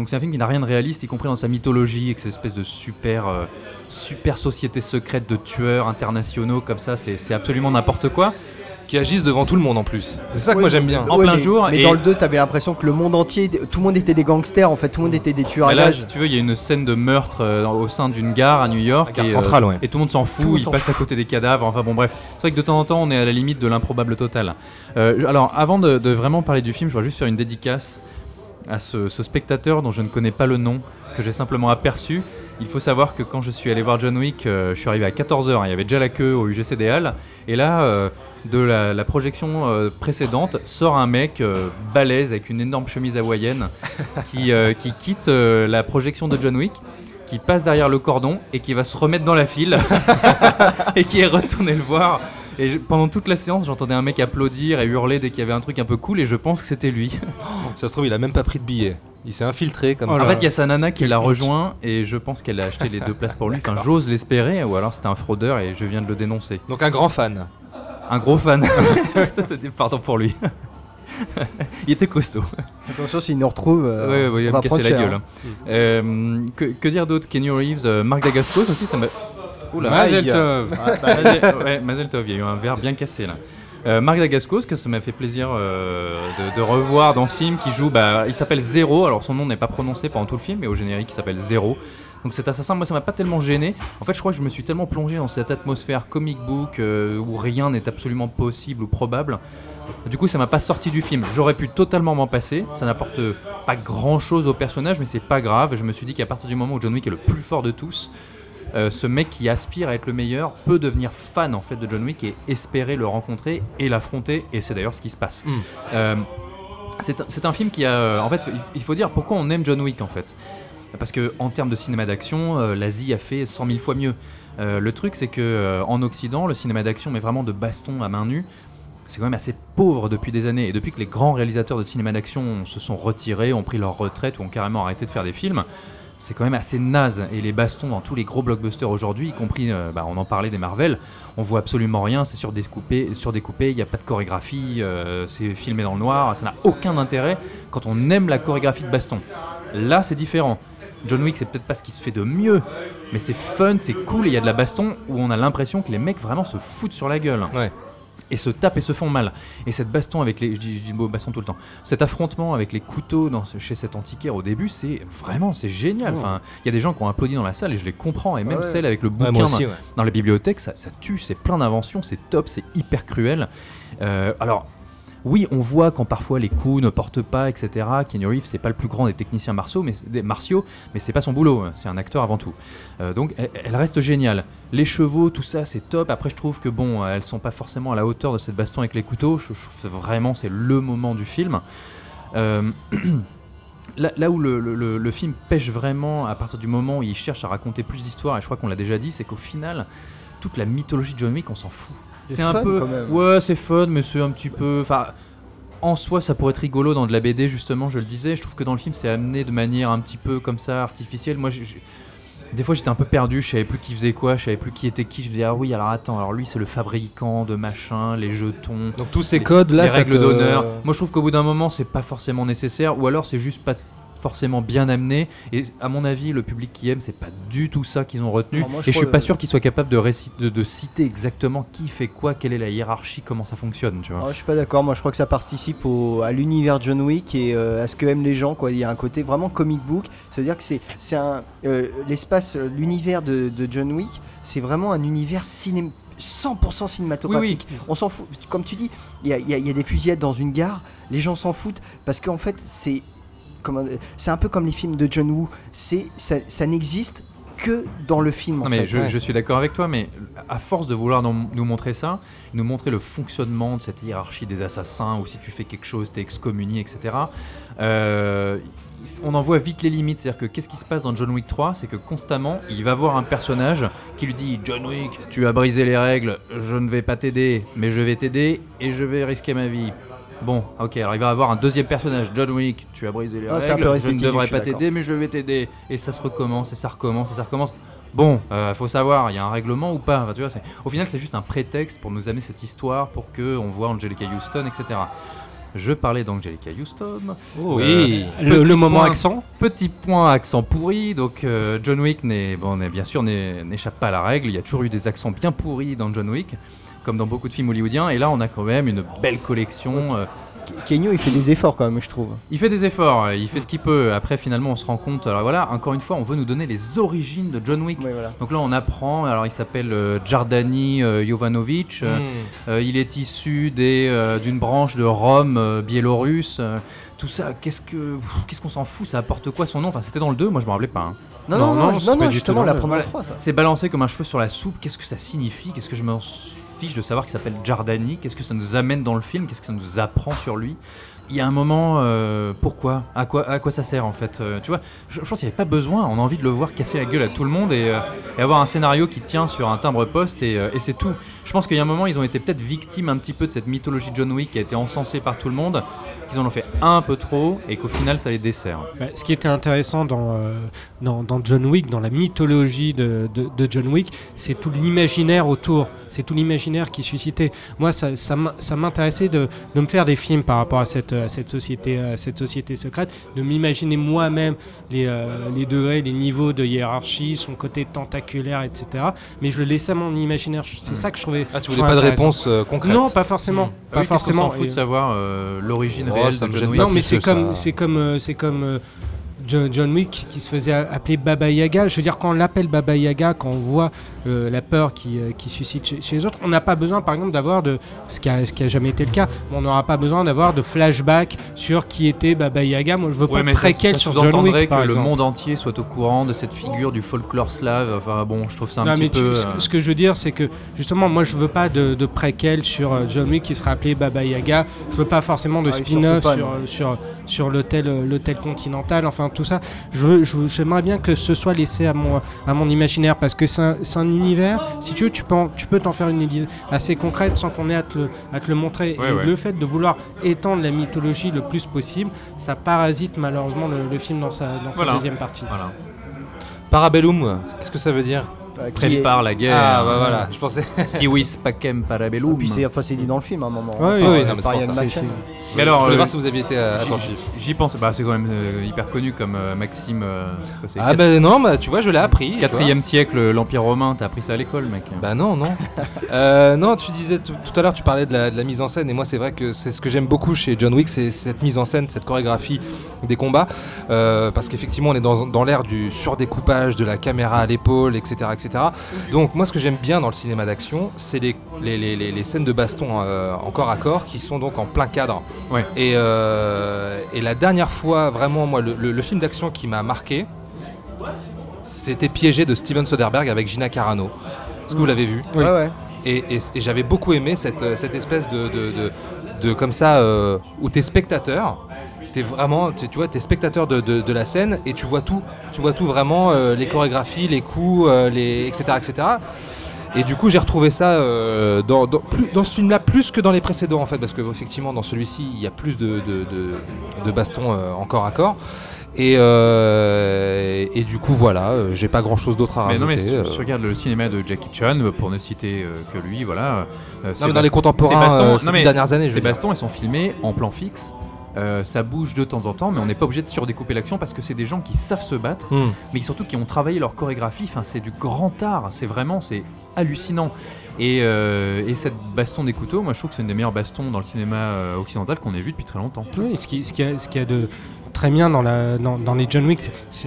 Donc c'est un film qui n'a rien de réaliste, y compris dans sa mythologie, avec cette espèce de super, euh, super société secrète de tueurs internationaux, comme ça, c'est absolument n'importe quoi. Qui agissent devant tout le monde en plus. C'est ça que moi j'aime bien. En plein mais, jour, Mais et- dans le 2, t'avais l'impression que le monde entier, tout le monde était des gangsters en fait, tout le monde était des tueurs Mais là, si tu veux, il y a une scène de meurtre euh, au sein d'une gare à New York. La gare et, euh, centrale, ouais. Et tout le monde s'en Tout fout, il passe à côté des cadavres. Enfin bon, bref. C'est vrai que de temps en temps, on est à la limite de l'improbable total. Euh, alors, avant de, de vraiment parler du film, je voudrais juste faire une dédicace à ce, ce spectateur dont je ne connais pas le nom, que j'ai simplement aperçu. Il faut savoir que quand je suis allé voir John Wick, euh, je suis arrivé à 14h, il y avait déjà la queue au UGC des Halles, et là, euh, de la, la projection euh, précédente, sort un mec balèze avec une énorme chemise hawaïenne qui, qui quitte la projection de John Wick, qui passe derrière le cordon et qui va se remettre dans la file et qui est retourné le voir. Et je- pendant toute la séance, j'entendais un mec applaudir et hurler dès qu'il y avait un truc un peu cool, et je pense que c'était lui. Ça se trouve, il a même pas pris de billet. Il s'est infiltré comme Oh ça. En fait, il y a sa nana qui l'a rejoint et je pense qu'elle a acheté les deux places pour lui. Enfin, j'ose l'espérer, ou alors c'était un fraudeur et je viens de le dénoncer. Donc un grand fan. Un gros fan. Pardon pour lui. il était costaud. Attention, s'il nous retrouve, euh, ouais, ouais, on va me casser la cher, gueule. hein. hein. Euh, que, que dire d'autre? Kenny Reeves, euh, Marc Dacascos aussi, ça m'a. Oula, Mazel aïe. tov. Mazel- ouais, Mazel Tov, il y a eu un verre bien cassé là. Euh, Marc Dagascos, que ça m'a fait plaisir euh, de, de revoir dans ce film, qui joue, bah, il s'appelle Zéro, alors son nom n'est pas prononcé pendant tout le film, mais au générique il s'appelle Zéro. Donc cet assassin, moi ça m'a pas tellement gêné. En fait, je crois que je me suis tellement plongé dans cette atmosphère comic book euh, où rien n'est absolument possible ou probable. Du coup, ça m'a pas sorti du film. J'aurais pu totalement m'en passer. Ça n'apporte pas grand chose au personnage, mais c'est pas grave. Je me suis dit qu'à partir du moment où John Wick est le plus fort de tous, euh, ce mec qui aspire à être le meilleur peut devenir fan en fait de John Wick et espérer le rencontrer et l'affronter. Et c'est d'ailleurs ce qui se passe. Mm. Euh, c'est un- film qui a. euh, En fait, il- faut dire pourquoi on aime John Wick en fait. Parce que en termes de cinéma d'action, l'Asie a fait 100 000 fois mieux. Euh, le truc, c'est que euh, en Occident, le cinéma d'action, mais vraiment de baston à main nue, c'est quand même assez pauvre depuis des années. Et depuis que les grands réalisateurs de cinéma d'action se sont retirés, ont pris leur retraite ou ont carrément arrêté de faire des films, c'est quand même assez naze. Et les bastons dans tous les gros blockbusters aujourd'hui, y compris, euh, bah, on en parlait des Marvel, on voit absolument rien, c'est surdécoupé, surdécoupé, il n'y a pas de chorégraphie, euh, c'est filmé dans le noir, ça n'a aucun intérêt quand on aime la chorégraphie de baston. Là, c'est différent. John Wick, c'est peut-être pas ce qui se fait de mieux, mais c'est fun, c'est cool et il y a de la baston où on a l'impression que les mecs vraiment se foutent sur la gueule. Et se tapent et se font mal. Et cette baston avec les. Je dis, je dis le mot baston tout le temps. Cet affrontement avec les couteaux dans, chez cet antiquaire au début, c'est vraiment, c'est génial. Enfin, il y a des gens qui ont applaudi dans la salle et je les comprends. Et même Ouais. celle avec le Ouais, bouquin dans- aussi, ouais. dans la bibliothèque, ça, ça tue, c'est plein d'inventions, c'est top, c'est hyper cruel. Euh, alors, oui, on voit quand parfois les coups ne portent pas, etc. Keanu Reeves, c'est pas le plus grand des techniciens martiaux, mais, des martiaux, mais c'est pas son boulot, hein, c'est un acteur avant tout. Euh, donc, elle, reste géniale. Les chevaux, tout ça, c'est top. Après, je trouve que bon, elles sont pas forcément à la hauteur de cette baston avec les couteaux. Je, vraiment, c'est le moment du film. Euh, Là, où le film pêche vraiment à partir du moment où il cherche à raconter plus d'histoires, et je crois qu'on l'a déjà dit, c'est qu'au final, toute la mythologie de John Wick, on s'en fout. C'est un fun, peu. quand même. Ouais, c'est fun, mais c'est un petit peu. Enfin, en soi, ça pourrait être rigolo dans de la BD, justement, je le disais. Je trouve que dans le film, c'est amené de manière un petit peu comme ça, artificielle. Moi, je- je- des fois, j'étais un peu perdu, je savais plus qui faisait quoi, je savais plus qui était qui. Je me disais, ah oui, alors attends, alors lui, c'est le fabricant de machin, les jetons Donc tous ces les- codes là, les règles te- d'honneur. Moi, je trouve qu'au bout d'un moment, c'est pas forcément nécessaire, ou alors c'est juste pas forcément bien amené. Et à mon avis, le public qui aime, c'est pas du tout ça qu'ils ont retenu. Moi, je et je suis pas sûr qu'ils soient capables de, de, de citer exactement qui fait quoi, quelle est la hiérarchie, comment ça fonctionne, tu vois. Ah, je suis pas d'accord, moi je crois que ça participe au- à l'univers John Wick et euh, à ce que aiment les gens. Quoi. Il y a un côté vraiment comic book, c'est-à-dire que c'est, un, euh, l'espace, euh, l'univers de, de John Wick, c'est vraiment un univers ciné- 100% cinématographique. On s'en fout. Comme tu dis, il y y a- il y a des fusillades dans une gare, les gens s'en foutent parce qu'en fait, c'est c'est un peu comme les films de John Woo. C'est ça, ça n'existe que dans le film. En Non, mais fait. je, je suis d'accord avec toi, mais à force de vouloir nous, montrer ça, nous montrer le fonctionnement de cette hiérarchie des assassins, ou si tu fais quelque chose, t'es excommunié, etc., euh, on en voit vite les limites. C'est-à-dire que qu'est-ce qui se passe dans John Wick 3 C'est que constamment, il va voir un personnage qui lui dit John Wick, tu as brisé les règles, je ne vais pas t'aider, mais je vais t'aider et je vais risquer ma vie. Bon, ok, alors il va avoir un deuxième personnage, John Wick, tu as brisé les Ah, c'est un peu règles, je ne répétitif, devrais je suis pas t'aider, mais je vais t'aider. Et ça se recommence, et ça recommence, et ça recommence. Bon, euh, faut savoir, il y a un règlement ou pas Enfin, tu vois, c'est- Au final, c'est juste un prétexte pour nous amener cette histoire, pour que on voit Angelica Houston, etc. Je parlais d'Angelica Houston. Oh Euh, Le, petit le moment point- accent Petit point accent pourri, donc euh, John Wick n'est bon, n'est- bien sûr n'est- n'échappe pas à la règle. Il y a toujours eu des accents bien pourris dans John Wick, comme dans beaucoup de films hollywoodiens. Et là, on a quand même une belle collection. euh, Kenyo, il fait des efforts quand même, je trouve. il fait des efforts, euh, il fait ce qu'il peut. Après, finalement, on se rend compte. Alors voilà, encore une fois, on veut nous donner les origines de John Wick. Voilà. Donc là, on apprend. Alors, il s'appelle euh, Jardani euh, Jovanovic. euh, Hmm. euh, il est issu euh, d'une branche de Rome euh, biélorusse. euh, tout ça, qu'est-ce que, qu'est-ce qu'on s'en fout? Ça apporte quoi son nom? Enfin, c'était dans le 2, moi je me rappelais pas. hein. Non, Non, non, non, non, non, justement, tout la dans le- première Voilà. 3, ça. C'est balancé comme un cheveu sur la soupe. Qu'est-ce que ça signifie? Qu'est-ce que je m'en de savoir qu'il s'appelle Jardani Qu'est-ce que ça nous amène dans le film Qu'est-ce que ça nous apprend sur lui il y a un moment, euh, pourquoi? À quoi, à quoi ça sert en fait Euh, Tu vois, je, pense qu'il n'y avait pas besoin. On a envie de le voir casser la gueule à tout le monde et, euh, avoir un scénario qui tient sur un timbre-poste et, c'est tout. Je pense qu'il y a un moment, ils ont été peut-être victimes un petit peu de cette mythologie de John Wick qui a été encensée par tout le monde, qu'ils en ont fait un peu trop et qu'au final ça les dessert. Bah, ce qui était intéressant dans, dans, John Wick, dans la mythologie de, de- John Wick, c'est tout l'imaginaire autour. C'est tout l'imaginaire qui suscitait. Moi, ça m'intéressait de, de me faire des films par rapport à cette, à cette, société, à cette société secrète, de m'imaginer moi-même les, euh, les degrés, les niveaux de hiérarchie, son côté tentaculaire, etc. Mais je le laissais à mon imaginaire. C'est Mm. ça que je trouvais. Ah, tu je voulais pas de réponse euh, concrète Non, pas forcément. Mm. Ah Pas oui, qu'est-ce qu'on forcément. s'en fout de Et- savoir euh, l'origine Oh, réelle ça de John Wick? Non, mais c'est comme, ça. c'est comme, euh, c'est comme euh, Jo- John Wick qui se faisait appeler Baba Yaga. Je veux dire, quand on l'appelle Baba Yaga, quand on voit euh, la peur qui, euh, qui suscite chez, chez les autres, on n'a pas besoin, par exemple, d'avoir de ce qui a, ce qui a jamais été le cas. mais on n'aura pas besoin d'avoir de flashback sur qui était Baba Yaga. Moi, je veux pas Ouais, de préquel sur John Wick, que par le monde entier soit au courant de cette figure du folklore slave. Enfin bon, je trouve ça un Non, petit mais tu- peu. ce, euh, ce que je veux dire, c'est que justement, moi, je veux pas de, de préquel sur John Wick qui sera appelé Baba Yaga. Je veux pas forcément de Ah spin-off sur, sur, sur l'hôtel l'hôtel continental, enfin tout ça. Je veux- J'aimerais bien que ce soit laissé à mon, à mon imaginaire parce que c'est un, c'est un univers, si tu veux, tu peux, en- tu peux t'en faire une idée assez concrète sans qu'on ait à te le, à te le montrer. Ouais, Et ouais. le fait de vouloir étendre la mythologie le plus possible, ça parasite malheureusement le, le film dans sa, dans sa Voilà. deuxième partie. Voilà. Parabellum, qu'est-ce que ça veut dire? Euh, qui est- Prépare la guerre. Ah bah voilà, je pensais. Si vis pacem Ah, parabellum. puis c'est enfin, c'est dit dans le film à un moment. Ouais, oui, par- oui, non, mais c'est par. Mais alors, je voulais euh, voir si vous aviez été euh, attentif. J'y pense. Bah, c'est quand même euh, hyper connu comme euh, Maxime. euh, Ah bah non, bah tu vois, je l'ai appris. tu vois. Quatrième siècle, l'Empire romain. T'as appris ça à l'école, mec. Bah non, non. Euh, non, tu disais tout tout à l'heure, tu parlais de la, de la mise en scène, et moi c'est vrai que c'est ce que j'aime beaucoup chez John Wick, c'est cette mise en scène, cette chorégraphie des combats, Euh, parce qu'effectivement on est dans, dans l'ère du surdécoupage, de la caméra à l'épaule, etc., etc. Donc moi ce que j'aime bien dans le cinéma d'action, c'est les, les, les- les- les scènes de baston euh, en corps à corps qui sont donc en plein cadre. Ouais. Et, euh, et la dernière fois, vraiment, moi, le, le- le film d'action qui m'a marqué, c'était Piégé de Steven Soderbergh avec Gina Carano. Est-ce que vous l'avez vu? Ouais, ouais. et, et- et j'avais beaucoup aimé cette, euh, cette espèce de, de, de- de- comme ça euh, où t'es spectateur t'es vraiment tu vois t'es spectateur de, de- de la scène et tu vois tout tu vois tout vraiment euh, les chorégraphies les coups euh, les etc etc et du coup j'ai retrouvé ça euh, dans, dans, plus, dans ce film là plus que dans les précédents en fait parce que effectivement dans celui-ci il y a plus de, de, de, de bastons en corps à corps et, euh, et du coup voilà euh, j'ai pas grand chose d'autre à Mais rajouter non, mais si tu, euh. regardes le cinéma de Jackie Chan, pour ne citer que lui, voilà. ces non mais dans les contemporains ces bastons- non, mais dernières années Ces bastons, ils sont filmés en plan fixe. Euh, ça bouge de temps en temps, mais on n'est pas obligé de surdécouper l'action parce que c'est des gens qui savent se battre, Hmm. mais surtout qui ont travaillé leur chorégraphie. Enfin, c'est du grand art. C'est vraiment, c'est hallucinant. Et, euh, et cette baston des couteaux, moi, je trouve que c'est une des meilleures bastons dans le cinéma euh, occidental qu'on ait vu depuis très longtemps. Oui, ce qui, ce qui a, ce qui a de très bien dans, la, dans, dans les John Wick.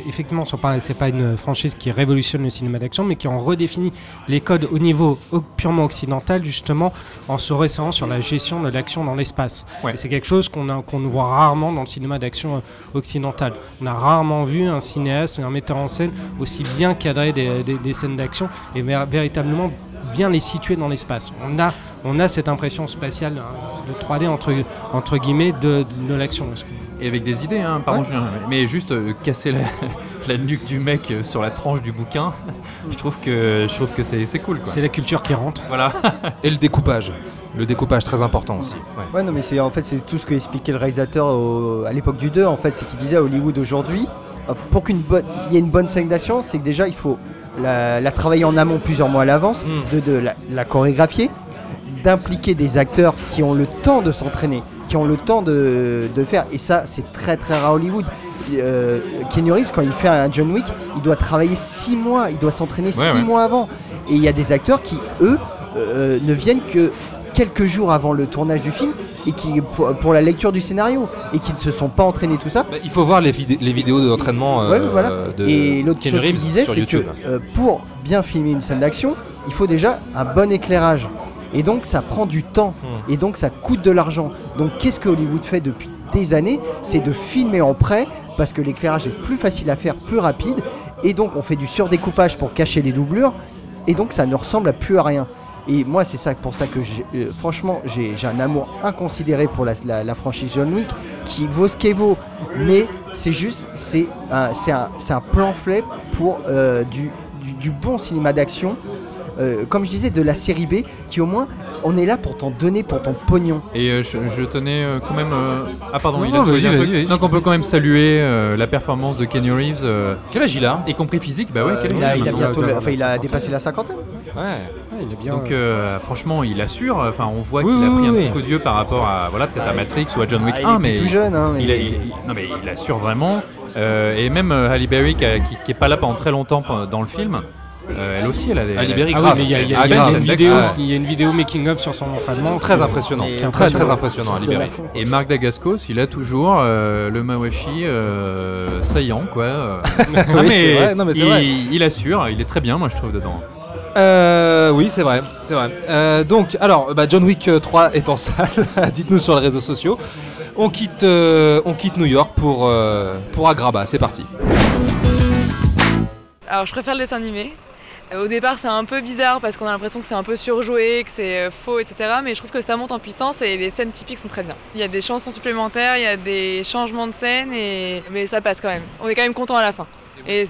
Effectivement, ce n'est pas, une franchise qui révolutionne le cinéma d'action, mais qui en redéfinit les codes au niveau purement occidental, justement, en se référant sur la gestion de l'action dans l'espace. Ouais. C'est quelque chose qu'on qu'on voit rarement dans le cinéma d'action euh, occidental. On a rarement vu un cinéaste et un metteur en scène aussi bien cadrer des, des- des scènes d'action et véritablement bien les situer dans l'espace. On a, on a cette impression spatiale hein, de 3D entre, entre guillemets de, de l'action. Et avec des idées, hein, pardon Julien, mais mais juste euh, casser la, la nuque du mec euh, sur la tranche du bouquin, je trouve que, je trouve que c'est c'est cool. C'est la culture qui rentre. Voilà. Et le découpage. Le découpage très important aussi. Ouais. Ouais, non, mais c'est en fait c'est tout ce que expliquait le réalisateur au- à l'époque du 2. En fait, c'est qu'il disait à Hollywood aujourd'hui, euh, pour qu'une bonne, il y ait une bonne scène d'action, c'est que déjà il faut la, la travailler en amont plusieurs mois à l'avance, Mm. de, de la, la chorégraphier, d'impliquer des acteurs qui ont le temps de s'entraîner, qui ont le temps de, de faire. Et ça, c'est très très rare à Hollywood. Euh, Reeves, quand il fait un John Wick, il doit travailler six mois, il doit s'entraîner Ouais, six ouais. mois avant. Et il y a des acteurs qui, eux, euh, ne viennent que quelques jours avant le tournage du film et qui pour, pour la lecture du scénario et qui ne se sont pas entraînés tout ça. Bah, il faut voir les, vidé- les vidéos d'entraînement euh, Ouais, voilà. de et l'autre chose qu'il disait, sur c'est que YouTube. euh, pour bien filmer une scène d'action, il faut déjà un bon éclairage. Et donc ça prend du temps. Hmm. Et donc ça coûte de l'argent. Donc qu'est-ce que Hollywood fait depuis des années? C'est de filmer en prêt parce que l'éclairage est plus facile à faire, plus rapide. Et donc on fait du surdécoupage pour cacher les doublures. Et donc ça ne ressemble à plus à rien. Et moi, c'est ça pour ça que euh, franchement, j'ai un amour inconsidéré pour la, la- la franchise John Wick, qui vaut ce qu'elle vaut. Mais c'est juste, c'est un, un, pamphlet pour euh, du, du- du bon cinéma d'action. Euh, comme je disais, de la série B, qui au moins, on est là pour t'en donner pour ton pognon. Et euh, je, je tenais euh, quand même. euh, Ah, pardon, Non, il non, a trouvé vas-y, un vas-y, truc. vas-y. Donc on peut quand même saluer euh, la performance de Kenny Reeves, euh, Quel âge il a? y compris physique. Bah ouais, Euh, quel il, a, âge il a bientôt, le- enfin, la il a dépassé la cinquantaine. Ouais. il est bien. Donc euh, franchement, il assure. Enfin, on voit Oui, qu'il a oui, pris un oui, petit coup de vieux par rapport à voilà peut-être à Matrix ou à John Wick Ah, il 1, est mais tout jeune. Hein, il, mais- a- il- il- non mais il assure vraiment. Euh, et même euh, Halle Berry qui, a- qui, qui est pas là pendant très longtemps dans le film, euh, elle aussi elle a des. Halle elle a- Berry, Ah oui, mais il y y a- Ah, y une vidéo, Ouais. il y a une vidéo making of sur son entraînement. Très qui- impressionnant. Et Très impressionnant. très impressionnant à libérer. Et Marc Dagascos, il a toujours euh, le Mawashi euh, saillant, quoi. euh. Non, Oui, c'est vrai, non, mais c'est il, vrai. il assure, il est très bien, moi je trouve, dedans. Euh, oui, c'est vrai, c'est vrai. Euh, donc, alors, bah, John Wick euh, 3 est en salle. Dites-nous sur les réseaux sociaux. On quitte, euh, on quitte New York pour euh, pour Agrabah. C'est parti. Alors je préfère le dessin animé. Euh, Au départ c'est un peu bizarre parce qu'on a l'impression que c'est un peu surjoué, que c'est euh, faux, etc. Mais je trouve que ça monte en puissance et les scènes typiques sont très bien. Il y a des chansons supplémentaires, il y a des changements de scène, et... mais ça passe quand même. On est quand même content à la fin. Et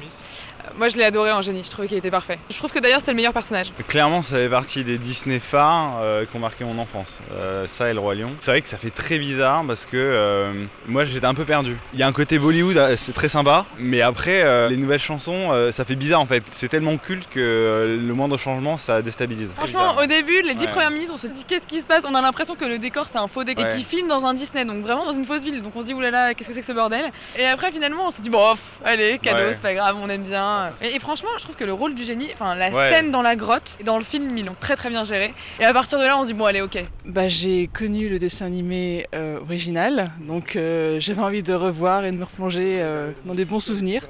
moi je l'ai adoré en génie, je trouvais qu'il était parfait. Je trouve que d'ailleurs c'était le meilleur personnage. Clairement, ça fait partie des Disney phares euh, qui ont marqué mon enfance. Euh, ça et le Roi Lion. C'est vrai que ça fait très bizarre parce que euh, moi j'étais un peu perdu. Il y a un côté Bollywood, c'est très sympa, mais après les nouvelles chansons, ça fait bizarre en fait. C'est tellement culte que le moindre changement ça déstabilise. Franchement, au début, les dix Ouais. premières minutes, on se dit qu'est-ce qui se passe? On a l'impression que le décor c'est un faux décor et Ouais. qu'ils filment dans un Disney, donc vraiment dans une fausse ville. Donc on se dit oulala, qu'est-ce que c'est que ce bordel? Et après, finalement, on se dit bon, pff, allez, cadeau, Ouais. c'est pas grave, on aime bien. Et, et franchement, je trouve que le rôle du génie, enfin la Ouais. scène dans la grotte et dans le film, ils l'ont très très bien géré. Et à partir de là, on se dit bon, allez, ok. Bah, j'ai connu le dessin animé euh, original, donc euh, j'avais envie de revoir et de me replonger euh, dans des bons souvenirs.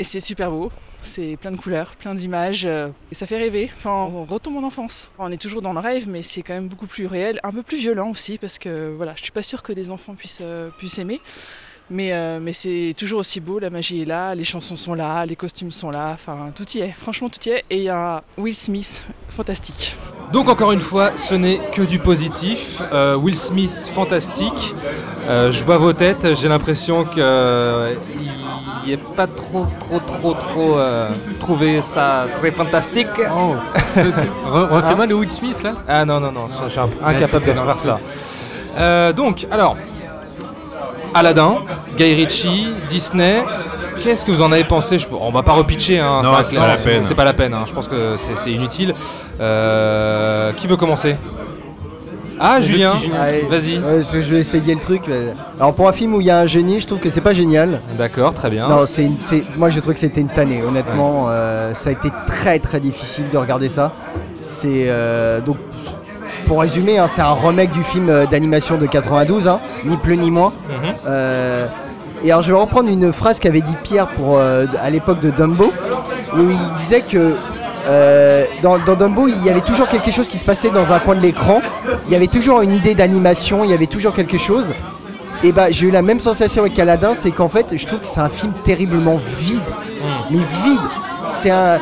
Et c'est super beau, c'est plein de couleurs, plein d'images, euh, et ça fait rêver. Enfin, on retombe en enfance. On est toujours dans le rêve, mais c'est quand même beaucoup plus réel, un peu plus violent aussi, parce que voilà, je suis pas sûre que des enfants puissent, euh, puissent aimer. Mais, euh, mais c'est toujours aussi beau, la magie est là, les chansons sont là, les costumes sont là, enfin tout y est, franchement tout y est. Et il y a Will Smith, fantastique. Donc encore une fois, ce n'est que du positif. Euh, Will Smith, fantastique. Euh, je vois vos têtes. J'ai l'impression que il est pas trop, trop, trop, trop euh, trouvé ça très fantastique. Oh. Re- Refais-moi le Will Smith là. Ah non non non, je, je suis incapable de faire ça. Euh, donc alors, Aladdin, Guy Ritchie, Disney. Qu'est-ce que vous en avez pensé? Je- On va pas repitcher, hein, Non, ça, c'est pas la c'est- peine. c'est pas la peine. hein, Je pense que c'est c'est inutile. Euh, qui veut commencer? Ah, Julien, vas-y. ouais, je vais expédier le truc. Alors pour un film où il y a un génie, je trouve que c'est pas génial. D'accord, très bien. Non, c'est une- c'est- moi je trouve que c'était une tannée. Honnêtement, euh, ça a été très très difficile de regarder ça. C'est euh, donc pour résumer, hein, c'est un remake du film euh, d'animation de 92, hein, ni plus ni moins. Mhm. Euh, Et alors je vais reprendre une phrase qu'avait dit Pierre pour, euh, à l'époque de Dumbo, où il disait que euh, dans, dans Dumbo, il y avait toujours quelque chose qui se passait dans un coin de l'écran. Il y avait toujours une idée d'animation, il y avait toujours quelque chose. Et bah j'ai eu la même sensation avec Aladdin, c'est qu'en fait je trouve que c'est un film terriblement vide, mais vide. C'est un,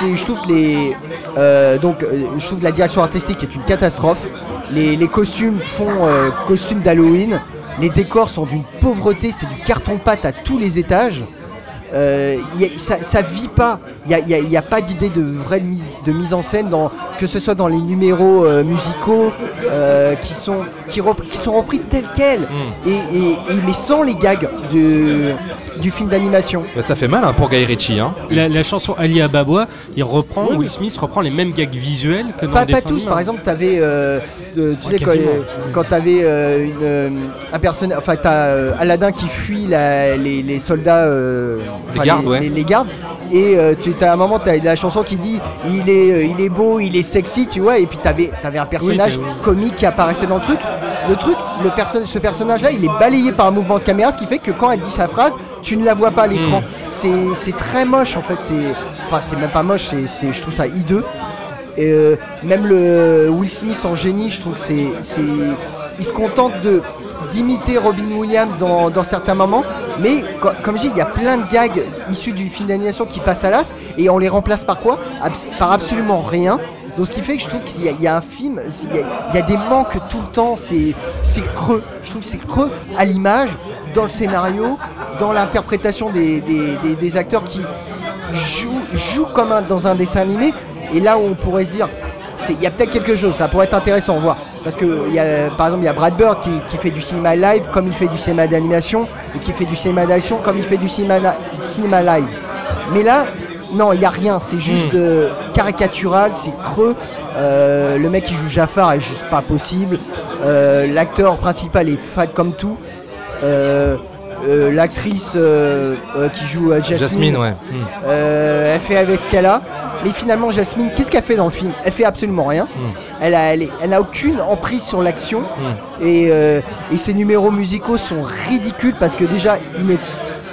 je trouve que les, euh, donc euh, je trouve la direction artistique est une catastrophe. Les, costumes font euh, costumes d'Halloween. Les décors sont d'une pauvreté, c'est du carton-pâte à tous les étages. Ça, ça vit pas. Il n'y a, y a- pas d'idée de vraie mi- de mise en scène, dans, que ce soit dans les numéros euh, musicaux euh, qui, sont, qui, rep- qui sont repris tels quels, et, et- et- mais sans les gags de, du film d'animation. Bah, ça fait mal hein, pour Guy Ritchie. Hein. La, la chanson Ali Ababa, il reprend, Will Smith reprend les mêmes gags visuels que dans Pas, le pas tous, animé. par exemple, tu avais, tu Ouais, sais, quand, euh, tu avais une, euh, un personnage, enfin, tu as Aladdin qui fuit la- les, les soldats, euh, Les gardes, ouais. les, les gardes, et euh, tu as un moment, tu as la chanson qui dit il est, euh, il est beau, il est sexy, tu vois, et puis tu avais, un personnage oui. comique qui apparaissait dans le truc. Le truc, le perso- ce personnage-là, il est balayé par un mouvement de caméra, ce qui fait que quand elle dit sa phrase, tu ne la vois pas à l'écran. C'est- C'est très moche en fait, c'est enfin c'est même pas moche, c'est je trouve ça hideux. Et euh, même le Will Smith en génie, je trouve que c'est, il se contente d'imiter Robin Williams dans, certains moments, mais co- comme je dis, il y a plein de gags issus du film d'animation qui passent à l'as, et on les remplace par quoi? Par absolument rien. Donc ce qui fait que je trouve qu'il y, a- un film, il y a, des manques tout le temps, c'est, creux. Je trouve que c'est creux à l'image, dans le scénario, dans l'interprétation des, acteurs qui jouent, comme dans un dessin animé. Et là où on pourrait se dire, il y a peut-être quelque chose, ça pourrait être intéressant à voir. Parce que y a, par exemple, il y a Brad Bird qui, qui fait du cinéma live comme il fait du cinéma d'animation, et qui fait du cinéma d'action comme il fait du cinéma, cinéma live. Mais là, non, il n'y a rien, c'est juste euh, caricatural, c'est creux. Euh, le mec qui joue Jafar est juste pas possible. Euh, L'acteur principal est fade comme tout. L'actrice qui joue Jasmine, Jasmine, ouais. Hmm. elle fait avec ce qu'elle a. Mais finalement, Jasmine, qu'est-ce qu'elle fait dans le film? Elle fait absolument rien. Hmm. Elle a, elle elle n'a aucune emprise sur l'action. Et, euh, et ses numéros musicaux sont ridicules parce que déjà, ils ne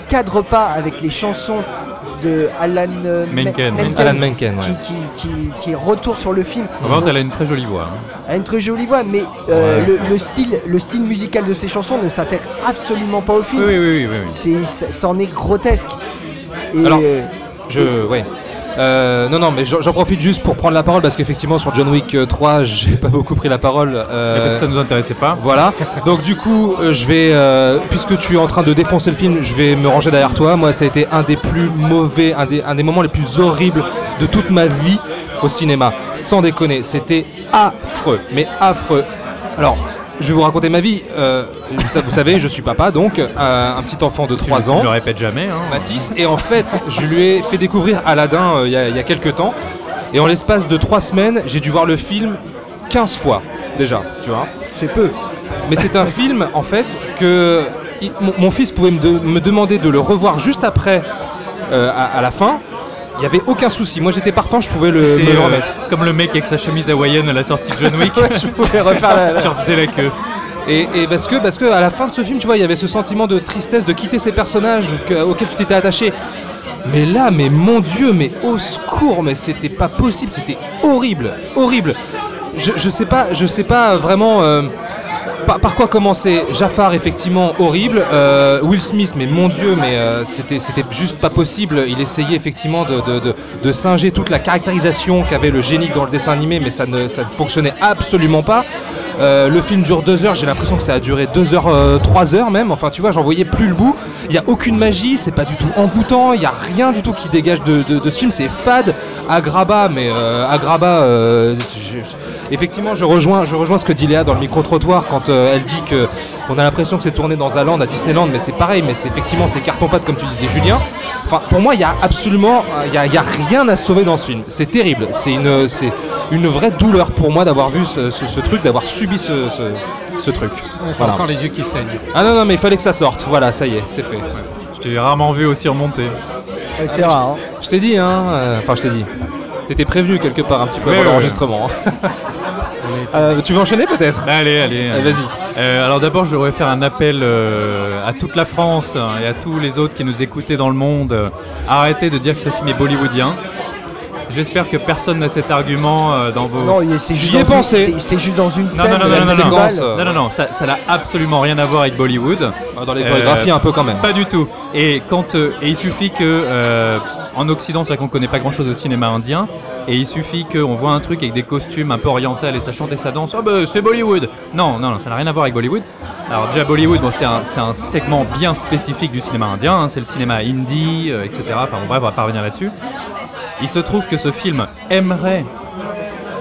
cadrent pas avec les chansons de Alan euh, Menken. Alan Menken, ouais. qui, qui, qui, sur le film. Par contre, elle a une très jolie voix. hein. Elle a une très jolie voix, mais euh, Ouais. le, le style, le style musical de ses chansons ne s'intègre absolument pas au film. Oui, oui, oui, oui, oui. C'est, ça- ça en est grotesque. Et, Alors, Je, ouais. Euh, non, non, mais j'en profite juste pour prendre la parole parce qu'effectivement sur John Wick euh, 3, j'ai pas beaucoup pris la parole. euh, Parce que ça nous intéressait pas. Voilà. Donc du coup, euh, je vais, euh, puisque tu es en train de défoncer le film, je vais me ranger derrière toi. Moi, ça a été un des plus mauvais, un des, un des moments les plus horribles de toute ma vie au cinéma. Sans déconner, c'était affreux, mais affreux. Alors. Je vais vous raconter ma vie. Euh, vous, vous savez, je suis papa, donc euh, un petit enfant de 3 Tu ans. ne le répètes jamais. Hein. Mathis. Et en fait, je lui ai fait découvrir Aladdin euh, il y, a- il y a quelques temps. Et en l'espace de 3 semaines, j'ai dû voir le film 15 fois déjà, tu vois. C'est peu. Mais c'est un film, en fait, que il- mon, mon fils pouvait me, de- me demander de le revoir juste après, euh, à, à la fin. Il n'y avait aucun souci. Moi, j'étais partant, je pouvais le, T'étais, me le euh, remettre. comme le mec avec sa chemise hawaïenne à la sortie de John Wick. je pouvais refaire la- Tu refaisais la queue. Et, et parce que parce que à la fin de ce film, tu vois, il y avait ce sentiment de tristesse de quitter ces personnages que- auxquels tu t'étais attaché. Mais là, mais mon Dieu, mais au secours, mais c'était pas possible, c'était horrible, horrible. Je, je sais pas, je sais pas vraiment euh, par, quoi commencer. Jafar, effectivement, horrible. Euh, Will Smith, mais mon Dieu, mais euh, c'était juste pas possible. Il essayait effectivement de, singer toute la caractérisation qu'avait le génie dans le dessin animé, mais ça ne fonctionnait absolument pas. Euh, le film dure deux heures, j'ai l'impression que ça a duré deux heures, euh, trois heures même. Enfin, tu vois, j'en voyais plus le bout. Il n'y a aucune magie, c'est pas du tout envoûtant, il n'y a rien du tout qui dégage de, ce film. C'est fade, Agraba, mais euh, Agraba, euh, effectivement, je rejoins, je rejoins ce que dit Léa dans le micro-trottoir quand elle dit que on a l'impression que c'est tourné dans un land à Disneyland, mais c'est pareil, mais c'est effectivement c'est carton-pâte comme tu disais, Julien. Enfin, pour moi, il y a absolument, y a, rien à sauver dans ce film. C'est terrible, c'est une, une vraie douleur pour moi d'avoir vu ce, ce- truc, d'avoir subi ce, ce- ce truc. T'as Voilà. encore les yeux qui saignent. Ah non, non, mais il fallait que ça sorte. Voilà, ça y est, c'est fait. Je t'ai rarement vu aussi remonter. Ouais, c'est rare. hein. Je t'ai dit, hein. euh, Enfin, je t'ai dit. T'étais prévenu quelque part un petit peu Ouais, avant ouais, l'enregistrement. hein. Euh, tu veux enchaîner peut-être? Allez, allez. Allez, allez. Vas-y. Euh, alors d'abord, je voudrais faire un appel euh, à toute la France hein, et à tous les autres qui nous écoutaient dans le monde. euh, arrêtez de dire que ce film est bollywoodien. J'espère que personne n'a cet argument euh, dans vos... Non, il- c'est juste, J'y ai dans une- pensé. c'est- c'est juste dans une Non, scène. non, non, de la non, non, non. séquence. euh, Non, non, non, ça ça n'a absolument rien à voir avec Bollywood. Dans les chorégraphies, un peu quand même. Pas du tout. Et, quand, euh, et il suffit que, euh, en Occident, c'est vrai qu'on connaît pas grand chose au cinéma indien, et il suffit qu'on voit un truc avec des costumes un peu orientaux et ça chante et ça danse, oh bah c'est Bollywood Non, non, non, ça n'a rien à voir avec Bollywood. Alors déjà Bollywood, bon, c'est un, c'est un segment bien spécifique du cinéma indien, hein, c'est le cinéma hindi, euh, etc. Enfin bon, bref, on va pas revenir là-dessus. Il se trouve que ce film aimerait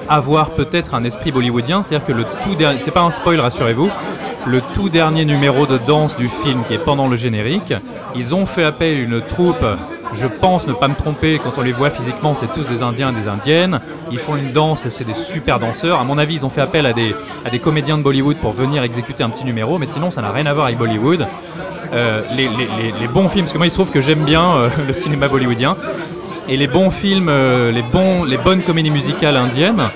avoir peut-être un esprit bollywoodien, c'est-à-dire que le tout dernier, c'est pas un spoil, rassurez-vous, le tout dernier numéro de danse du film qui est pendant le générique, ils ont fait appel à une troupe, je pense ne pas me tromper, quand on les voit physiquement, c'est tous des Indiens et des Indiennes, ils font une danse et c'est des super danseurs, à mon avis, ils ont fait appel à des, à des comédiens de Bollywood pour venir exécuter un petit numéro, mais sinon ça n'a rien à voir avec Bollywood. Euh, les, les- les- bons films, parce que moi il se trouve que j'aime bien euh, le cinéma bollywoodien, et les bons films, euh, les, bons, les bonnes comédies musicales indiennes,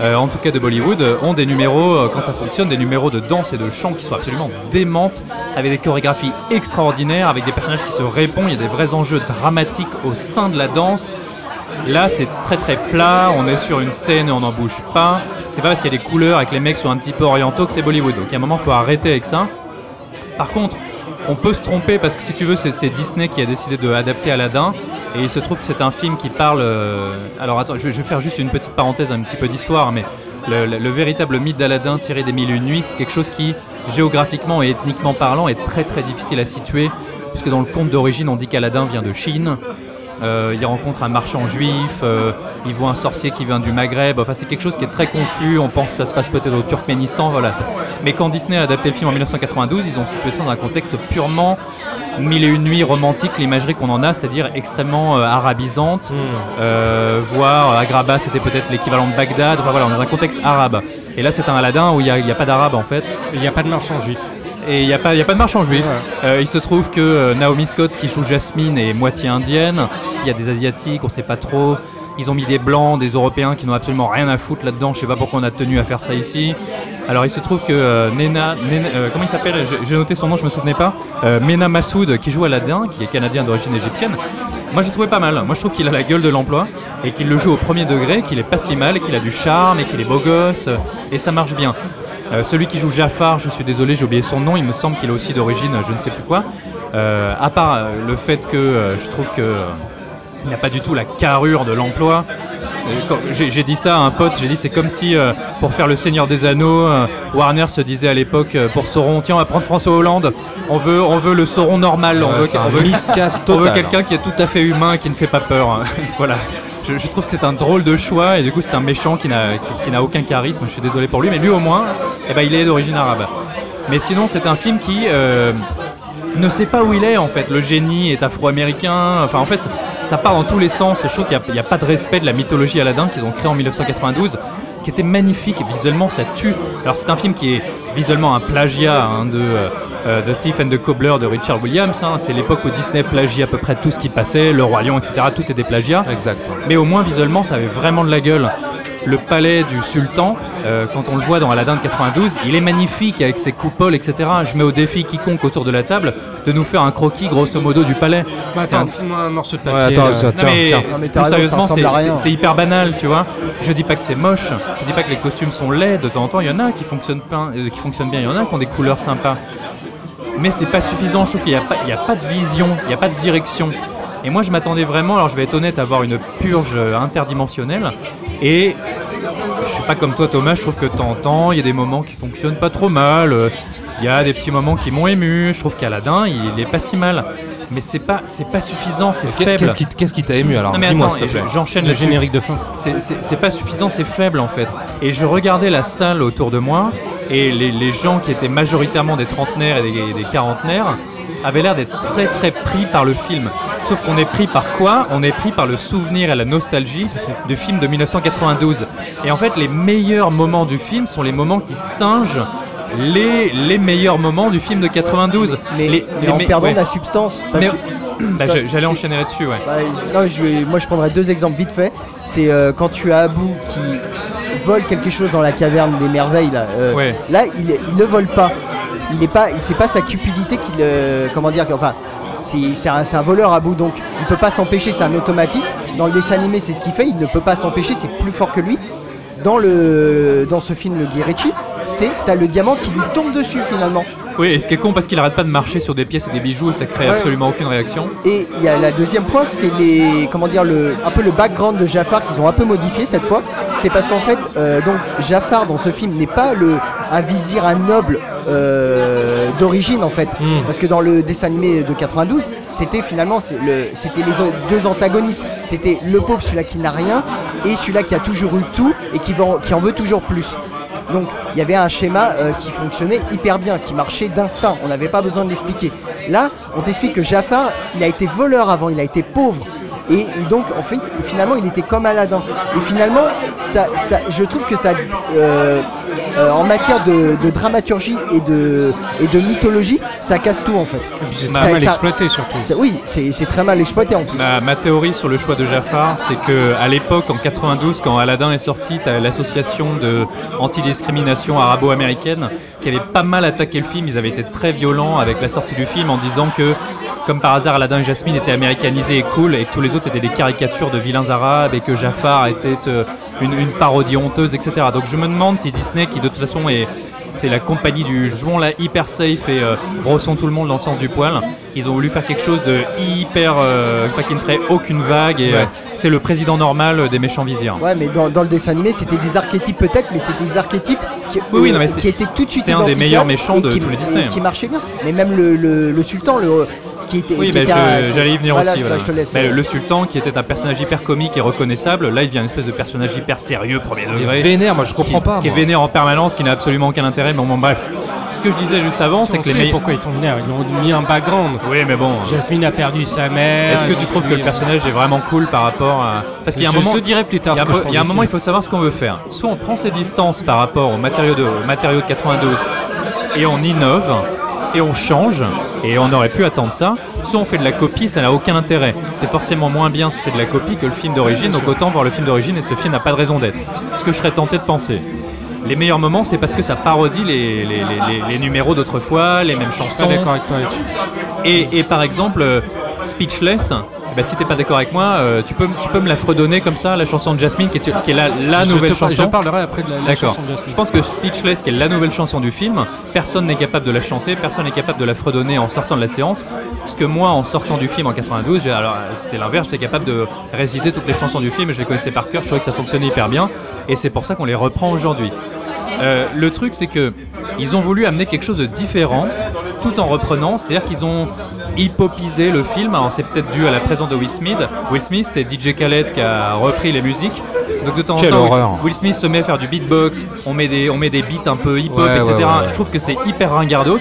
euh, en tout cas de Bollywood, ont des numéros, euh, quand ça fonctionne, des numéros de danse et de chant qui sont absolument démentes, avec des chorégraphies extraordinaires, avec des personnages qui se répondent, il y a des vrais enjeux dramatiques au sein de la danse. Là, c'est très très plat, on est sur une scène et on n'en bouge pas. C'est pas parce qu'il y a des couleurs et que les mecs sont un petit peu orientaux que c'est Bollywood. Donc à un moment, il faut arrêter avec ça. Par contre, on peut se tromper parce que si tu veux, c'est Disney qui a décidé de adapter Aladdin. Et il se trouve que c'est un film qui parle. euh, Alors attends, je, vais faire juste une petite parenthèse, un petit peu d'histoire, mais le véritable mythe d'Aladin tiré des Mille et une nuits, c'est quelque chose qui, géographiquement et ethniquement parlant, est très très difficile à situer. Puisque dans le conte d'origine, on dit qu'Aladin vient de Chine. Euh, il rencontre un marchand juif, euh, il voit un sorcier qui vient du Maghreb. Enfin, c'est quelque chose qui est très confus. On pense que ça se passe peut-être au Turkménistan. Voilà. Mais quand Disney a adapté le film en 1992, ils ont situé ça dans un contexte purement mille et une nuits romantique, l'imagerie qu'on en a, c'est-à-dire extrêmement euh, arabisante, euh, voire Agrabah, c'était peut-être l'équivalent de Bagdad. Enfin voilà, on est dans un contexte arabe. Et là, c'est un Aladdin où il n'y a, a pas d'arabe en fait. Il n'y a pas de marchand juif. Et il n'y a, pas- y a pas de marchand juif. Euh, il se trouve que euh, Naomi Scott, qui joue Jasmine, est moitié indienne. Il y a des Asiatiques, on sait pas trop. Ils ont mis des Blancs, des Européens qui n'ont absolument rien à foutre là-dedans. Je sais pas pourquoi on a tenu à faire ça ici. Alors il se trouve que euh, Nena, Nena- euh, comment il s'appelle? J'ai- noté son nom, je me souvenais pas. Mena Massoud, qui joue Aladdin, qui est canadien d'origine égyptienne. Moi j'ai trouvé pas mal. Moi je trouve qu'il a la gueule de l'emploi et qu'il le joue au premier degré, qu'il est pas si mal, qu'il a du charme et qu'il est beau gosse et ça marche bien. Euh, celui qui joue Jafar, je suis désolé, j'ai oublié son nom, il me semble qu'il est aussi d'origine je ne sais plus quoi. Euh, à part euh, le fait que je trouve que il n'a pas du tout la carrure de l'emploi. J'ai dit ça à un pote, j'ai dit c'est comme si euh, pour faire le Seigneur des Anneaux, euh, Warner se disait à l'époque euh, pour Sauron, tiens on va prendre François Hollande, on veut, on veut le Sauron normal, on veut, on veut- on quelqu'un qui est tout à fait humain et qui ne fait pas peur. voilà. Je, trouve que c'est un drôle de choix et du coup c'est un méchant qui n'a aucun charisme. Je suis désolé pour lui, mais lui au moins, eh ben, il est d'origine arabe. Mais sinon c'est un film qui euh, ne sait pas où il est en fait. Le génie est afro-américain. Enfin en fait ça- part dans tous les sens. Je trouve qu'il n'y a, pas de respect de la mythologie Aladdin qu'ils ont créée en 1992 qui était magnifique visuellement ça tue. Alors c'est un film qui est visuellement un plagiat hein, de euh, euh, The Thief and the Cobbler de Richard Williams hein. c'est l'époque où Disney plagie à peu près tout ce qui passait Le Roi Lion etc tout est des plagiats. Exact mais au moins visuellement ça avait vraiment de la gueule le palais du sultan, euh, quand on le voit dans Aladdin de 92, il est magnifique avec ses coupoles, etc. Je mets au défi quiconque autour de la table de nous faire un croquis grosso modo du palais. Bah, C'est attends, un- file-moi un morceau de Ouais, papier. attends, euh, ça- non, mais, tiens. Non, mais plus t'as raison, sérieusement, c'est- hyper banal, tu vois. Je dis pas que c'est moche, je dis pas que les costumes sont laids, de temps en temps, il y en a qui fonctionnent, pas, euh, qui fonctionnent bien, il y en a qui ont des couleurs sympas. Mais c'est pas suffisant, je trouve qu'il n'y a, pas- il y a pas de vision, il n'y a pas de direction. Et moi, je m'attendais vraiment, alors je vais être honnête, à avoir une purge euh, interdimensionnelle. Et je suis pas comme toi, Thomas, je trouve que de temps en temps, il y a des moments qui fonctionnent pas trop mal. euh, Il y a des petits moments qui m'ont ému. Je trouve qu'Aladin, il est pas si mal. Mais c'est pas, c'est pas suffisant, c'est faible. Qu'est-ce qui qu'est-ce qui t'a ému alors Dis-moi attends, s'il te plaît. je- j'enchaîne le générique de fin. C'est- pas suffisant, c'est faible en fait. Et je regardais la salle autour de moi et les, les gens qui étaient majoritairement des trentenaires et des, des quarantenaires avaient l'air d'être très très pris par le film. Sauf qu'on est pris par quoi? On est pris par le souvenir et la nostalgie du film de 1992. Et en fait, les meilleurs moments du film sont les moments qui singent les, les meilleurs moments du film de 92. Mais, Les- mais les en me- perdant ouais. de la substance. parce Mais- que- Bah, je- J'allais enchaîner là-dessus, ouais. Bah, non, je moi je prendrais deux exemples vite fait. C'est euh, quand tu as Abu qui vole quelque chose dans la caverne des merveilles. Là, euh, Ouais. là il, il ne vole pas. Il est pas, c'est pas sa cupidité qui le, comment dire, enfin, c'est un, voleur à bout, donc il peut pas s'empêcher, c'est un automatisme. Dans le dessin animé, c'est ce qu'il fait, il ne peut pas s'empêcher, c'est plus fort que lui. Dans le, dans ce film, le Guy Ritchie, c'est t'as le diamant qui lui tombe dessus finalement. Oui, et ce qui est con parce qu'il arrête pas de marcher sur des pièces et des bijoux et ça crée Ouais. absolument aucune réaction. Et il y a la deuxième point, c'est les comment dire le un peu le background de Jafar qu'ils ont un peu modifié cette fois. C'est parce qu'en fait, euh, donc Jafar dans ce film n'est pas le un vizir, un noble euh, d'origine en fait, parce que dans le dessin animé de 92, c'était finalement le- c'était les deux antagonistes. C'était le pauvre, celui-là qui n'a rien, et celui-là qui a toujours eu tout et qui, va en- qui en veut toujours plus. Donc il y avait un schéma euh, qui fonctionnait hyper bien, qui marchait d'instinct, on n'avait pas besoin de l'expliquer. Là, on t'explique que Jafar, il a été voleur avant, il a été pauvre. Et, et donc, en fait, finalement, il était comme Aladdin. Et finalement, ça, ça- je trouve que ça, euh, euh, en matière de, de dramaturgie et de, et de mythologie, ça casse tout en fait. c'est Ça- très mal ça- exploité, surtout. Oui, c'est très mal exploité en plus. Ma, ma théorie sur le choix de Jafar, c'est que à l'époque, en 92, quand Aladdin est sorti, tu l'association de anti-discrimination arabo-américaine qui avait pas mal attaqué le film. Ils avaient été très violents avec la sortie du film en disant que, comme par hasard, Aladdin et Jasmine étaient américanisés et cool et que tous les autres étaient des caricatures de vilains arabes et que Jafar était euh, une, une parodie honteuse, etc. Donc je me demande si Disney, qui de toute façon est c'est la compagnie du jouons la hyper safe et euh, brossons tout le monde dans le sens du poil. Ils ont voulu faire quelque chose de hyper. euh, qui ne ferait aucune vague et Ouais. euh, c'est le président normal des méchants vizirs. Ouais, mais dans, dans le dessin animé, c'était des archétypes peut-être, mais c'était des archétypes qui, Oui, non, étaient tout de suite c'est un des meilleurs méchants de qui- tous les Disney. qui marchait bien. Mais même le, le- le sultan, le, qui était. Oui, bah, je- un- j'allais y venir Voilà, aussi. je- voilà. je te laisse. Bah, le sultan qui était un personnage hyper comique et reconnaissable, là il devient une espèce de personnage hyper sérieux, premier degré. vénère, moi je comprends qui, pas, Qui est vénère en permanence, qui n'a absolument aucun intérêt, mais bon, bref. Ce que je disais juste avant, c'est que les meilleurs. pourquoi ils sont vénères. Ils ont mis un background. Oui, mais bon. Jasmine a perdu sa mère. Est-ce que tu trouves que le personnage est vraiment cool par rapport à. Parce qu'il y a un Je moment. te dirai plus tard Il y a, ce que je un- pense il y a un du moment, il faut savoir ce qu'on veut faire. Soit on prend ses distances par rapport aux matériaux de, aux matériaux de 92 et on innove et on change et on aurait pu attendre ça. Soit on fait de la copie, ça n'a aucun intérêt. C'est forcément moins bien si c'est de la copie que le film d'origine, donc autant voir le film d'origine et ce film n'a pas de raison d'être. Ce que je serais tenté de penser. Les meilleurs moments, c'est parce que ça parodie les, les- les- numéros d'autrefois, les mêmes Je suis chansons. pas d'accord avec toi là-dessus. Et, et par exemple, Speechless, bah, si t'es pas d'accord avec moi, euh, tu, peux, tu peux me la fredonner comme ça, la chanson de Jasmine, qui est, qui est la, la Je nouvelle te par- chanson. je parlerai après de la- la D'accord. chanson de Jasmine. Je pense que Speechless, qui est la nouvelle chanson du film, personne n'est capable de la chanter, personne n'est capable de la fredonner en sortant de la séance. Parce que moi, en sortant du film en 92, j'ai- alors euh, c'était l'inverse, j'étais capable de réciter toutes les chansons du film, je les connaissais par cœur, je trouvais que ça fonctionnait hyper bien, et c'est pour ça qu'on les reprend aujourd'hui. Euh, le truc, c'est que ils ont voulu amener quelque chose de différent, tout en reprenant. C'est-à-dire qu'ils ont hip-hopisé le film. Alors c'est peut-être dû à la présence de Will Smith. Will Smith, c'est DJ Khaled qui a repris les musiques. Donc de temps en temps, horreur. Will Smith se met à faire du beatbox. On met des, on met des beats un peu hip-hop, Ouais, etc. ouais, ouais. Je trouve que c'est hyper ringardos.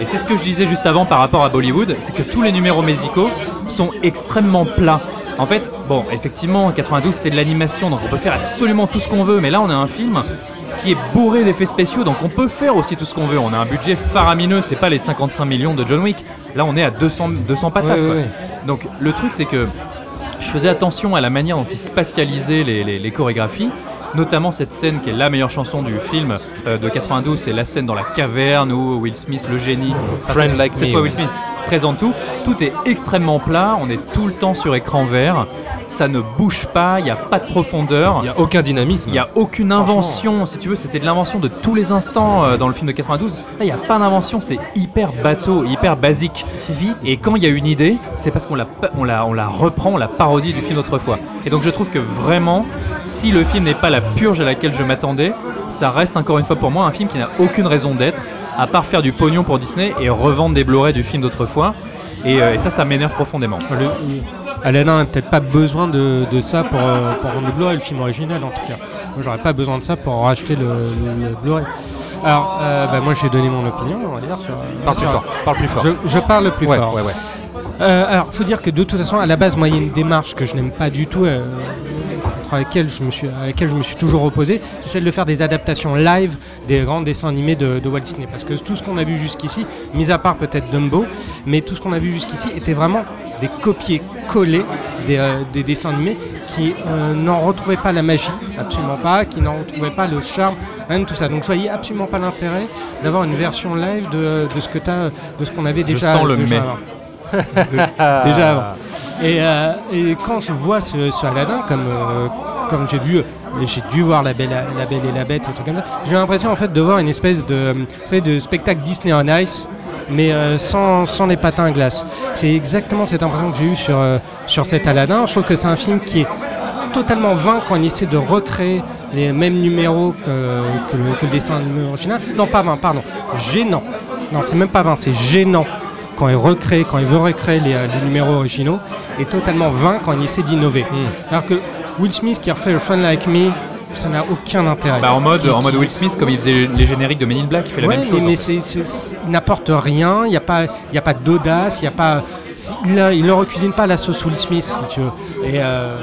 Et c'est ce que je disais juste avant par rapport à Bollywood, c'est que tous les numéros musicaux sont extrêmement plats. En fait, bon, effectivement, en 92 c'est de l'animation, donc on peut faire absolument tout ce qu'on veut, mais là on a un film qui est bourré d'effets spéciaux, donc on peut faire aussi tout ce qu'on veut. On a un budget faramineux, c'est pas les 55 millions de John Wick. Là on est à 200, 200 patates. Ouais, quoi. ouais, ouais. Donc le truc c'est que je faisais attention à la manière dont ils spatialisaient les, les- les chorégraphies, notamment cette scène qui est la meilleure chanson du film euh, de 92, c'est la scène dans la caverne où Will Smith, le génie, Friend cette, like cette me, fois. Will Smith présente tout, tout est extrêmement plat, on est tout le temps sur écran vert, ça ne bouge pas, il n'y a pas de profondeur. Il n'y a aucun dynamisme. Il n'y a aucune invention, si tu veux, c'était de l'invention de tous les instants euh, dans le film de 92. Là, il n'y a pas d'invention, c'est hyper bateau, hyper basique. C'est vite. Et quand il y a une idée, c'est parce qu'on la, on la, on la reprend, on la parodie du film d'autrefois. Et donc je trouve que vraiment, si le film n'est pas la purge à laquelle je m'attendais, ça reste encore une fois pour moi un film qui n'a aucune raison d'être, à part faire du pognon pour Disney et revendre des Blu-ray du film d'autrefois. Et, euh, et ça, ça m'énerve profondément. Le- Aladdin n'a peut-être pas besoin de, de ça pour, euh, pour rendre le Blu-ray, le film original en tout cas. Moi, j'aurais pas besoin de ça pour racheter le, le- le Blu-ray. Alors, euh, bah, moi, je vais donner mon opinion, on va dire. Sur, Parle plus fort, parle plus fort. Je, je parle plus Ouais, fort. ouais, ouais. Euh, alors, faut dire que de toute façon, à la base, moi, il y a une démarche que je n'aime pas du tout. euh, contre laquelle je me suis, à laquelle je me suis toujours opposé, c'est celle de faire des adaptations live des grands dessins animés de, de Walt Disney. Parce que tout ce qu'on a vu jusqu'ici, mis à part peut-être Dumbo, mais tout ce qu'on a vu jusqu'ici était vraiment des copier-coller des, euh, des dessins animés qui euh, n'en retrouvaient pas la magie, absolument pas, qui n'en retrouvaient pas le charme, rien de tout ça. Donc je voyais absolument pas l'intérêt d'avoir une version live de, de ce que t'as, de ce qu'on avait déjà, sens le déjà. déjà avant. Et, euh, et quand je vois ce, ce Aladdin, comme, euh, comme j'ai vu, j'ai dû voir la belle, la belle et la bête, et tout comme j'ai l'impression en fait de voir une espèce de, spectacle Disney on Ice, mais euh, sans, les patins à glace. C'est exactement cette impression que j'ai eue sur, sur cet Aladdin. Je trouve que c'est un film qui est totalement vain quand il essaie de recréer les mêmes numéros que, que le, que le dessin original. Non, pas vain, pardon, gênant. Non, c'est même pas vain, c'est gênant quand il recrée, quand il veut recréer les, euh, les numéros originaux, et totalement vain quand il essaie d'innover. Alors que Will Smith qui refait le Fun Like Me, ça n'a aucun intérêt. Bah, en mode, Qui- en mode Will Smith, comme il faisait les génériques de Men in Black, il fait la Ouais, même mais, chose. mais c'est- il n'apporte rien, il n'y a pas, il y a pas d'audace, il y a pas, a- il ne recuisine pas la sauce Will Smith, si tu veux. Et euh,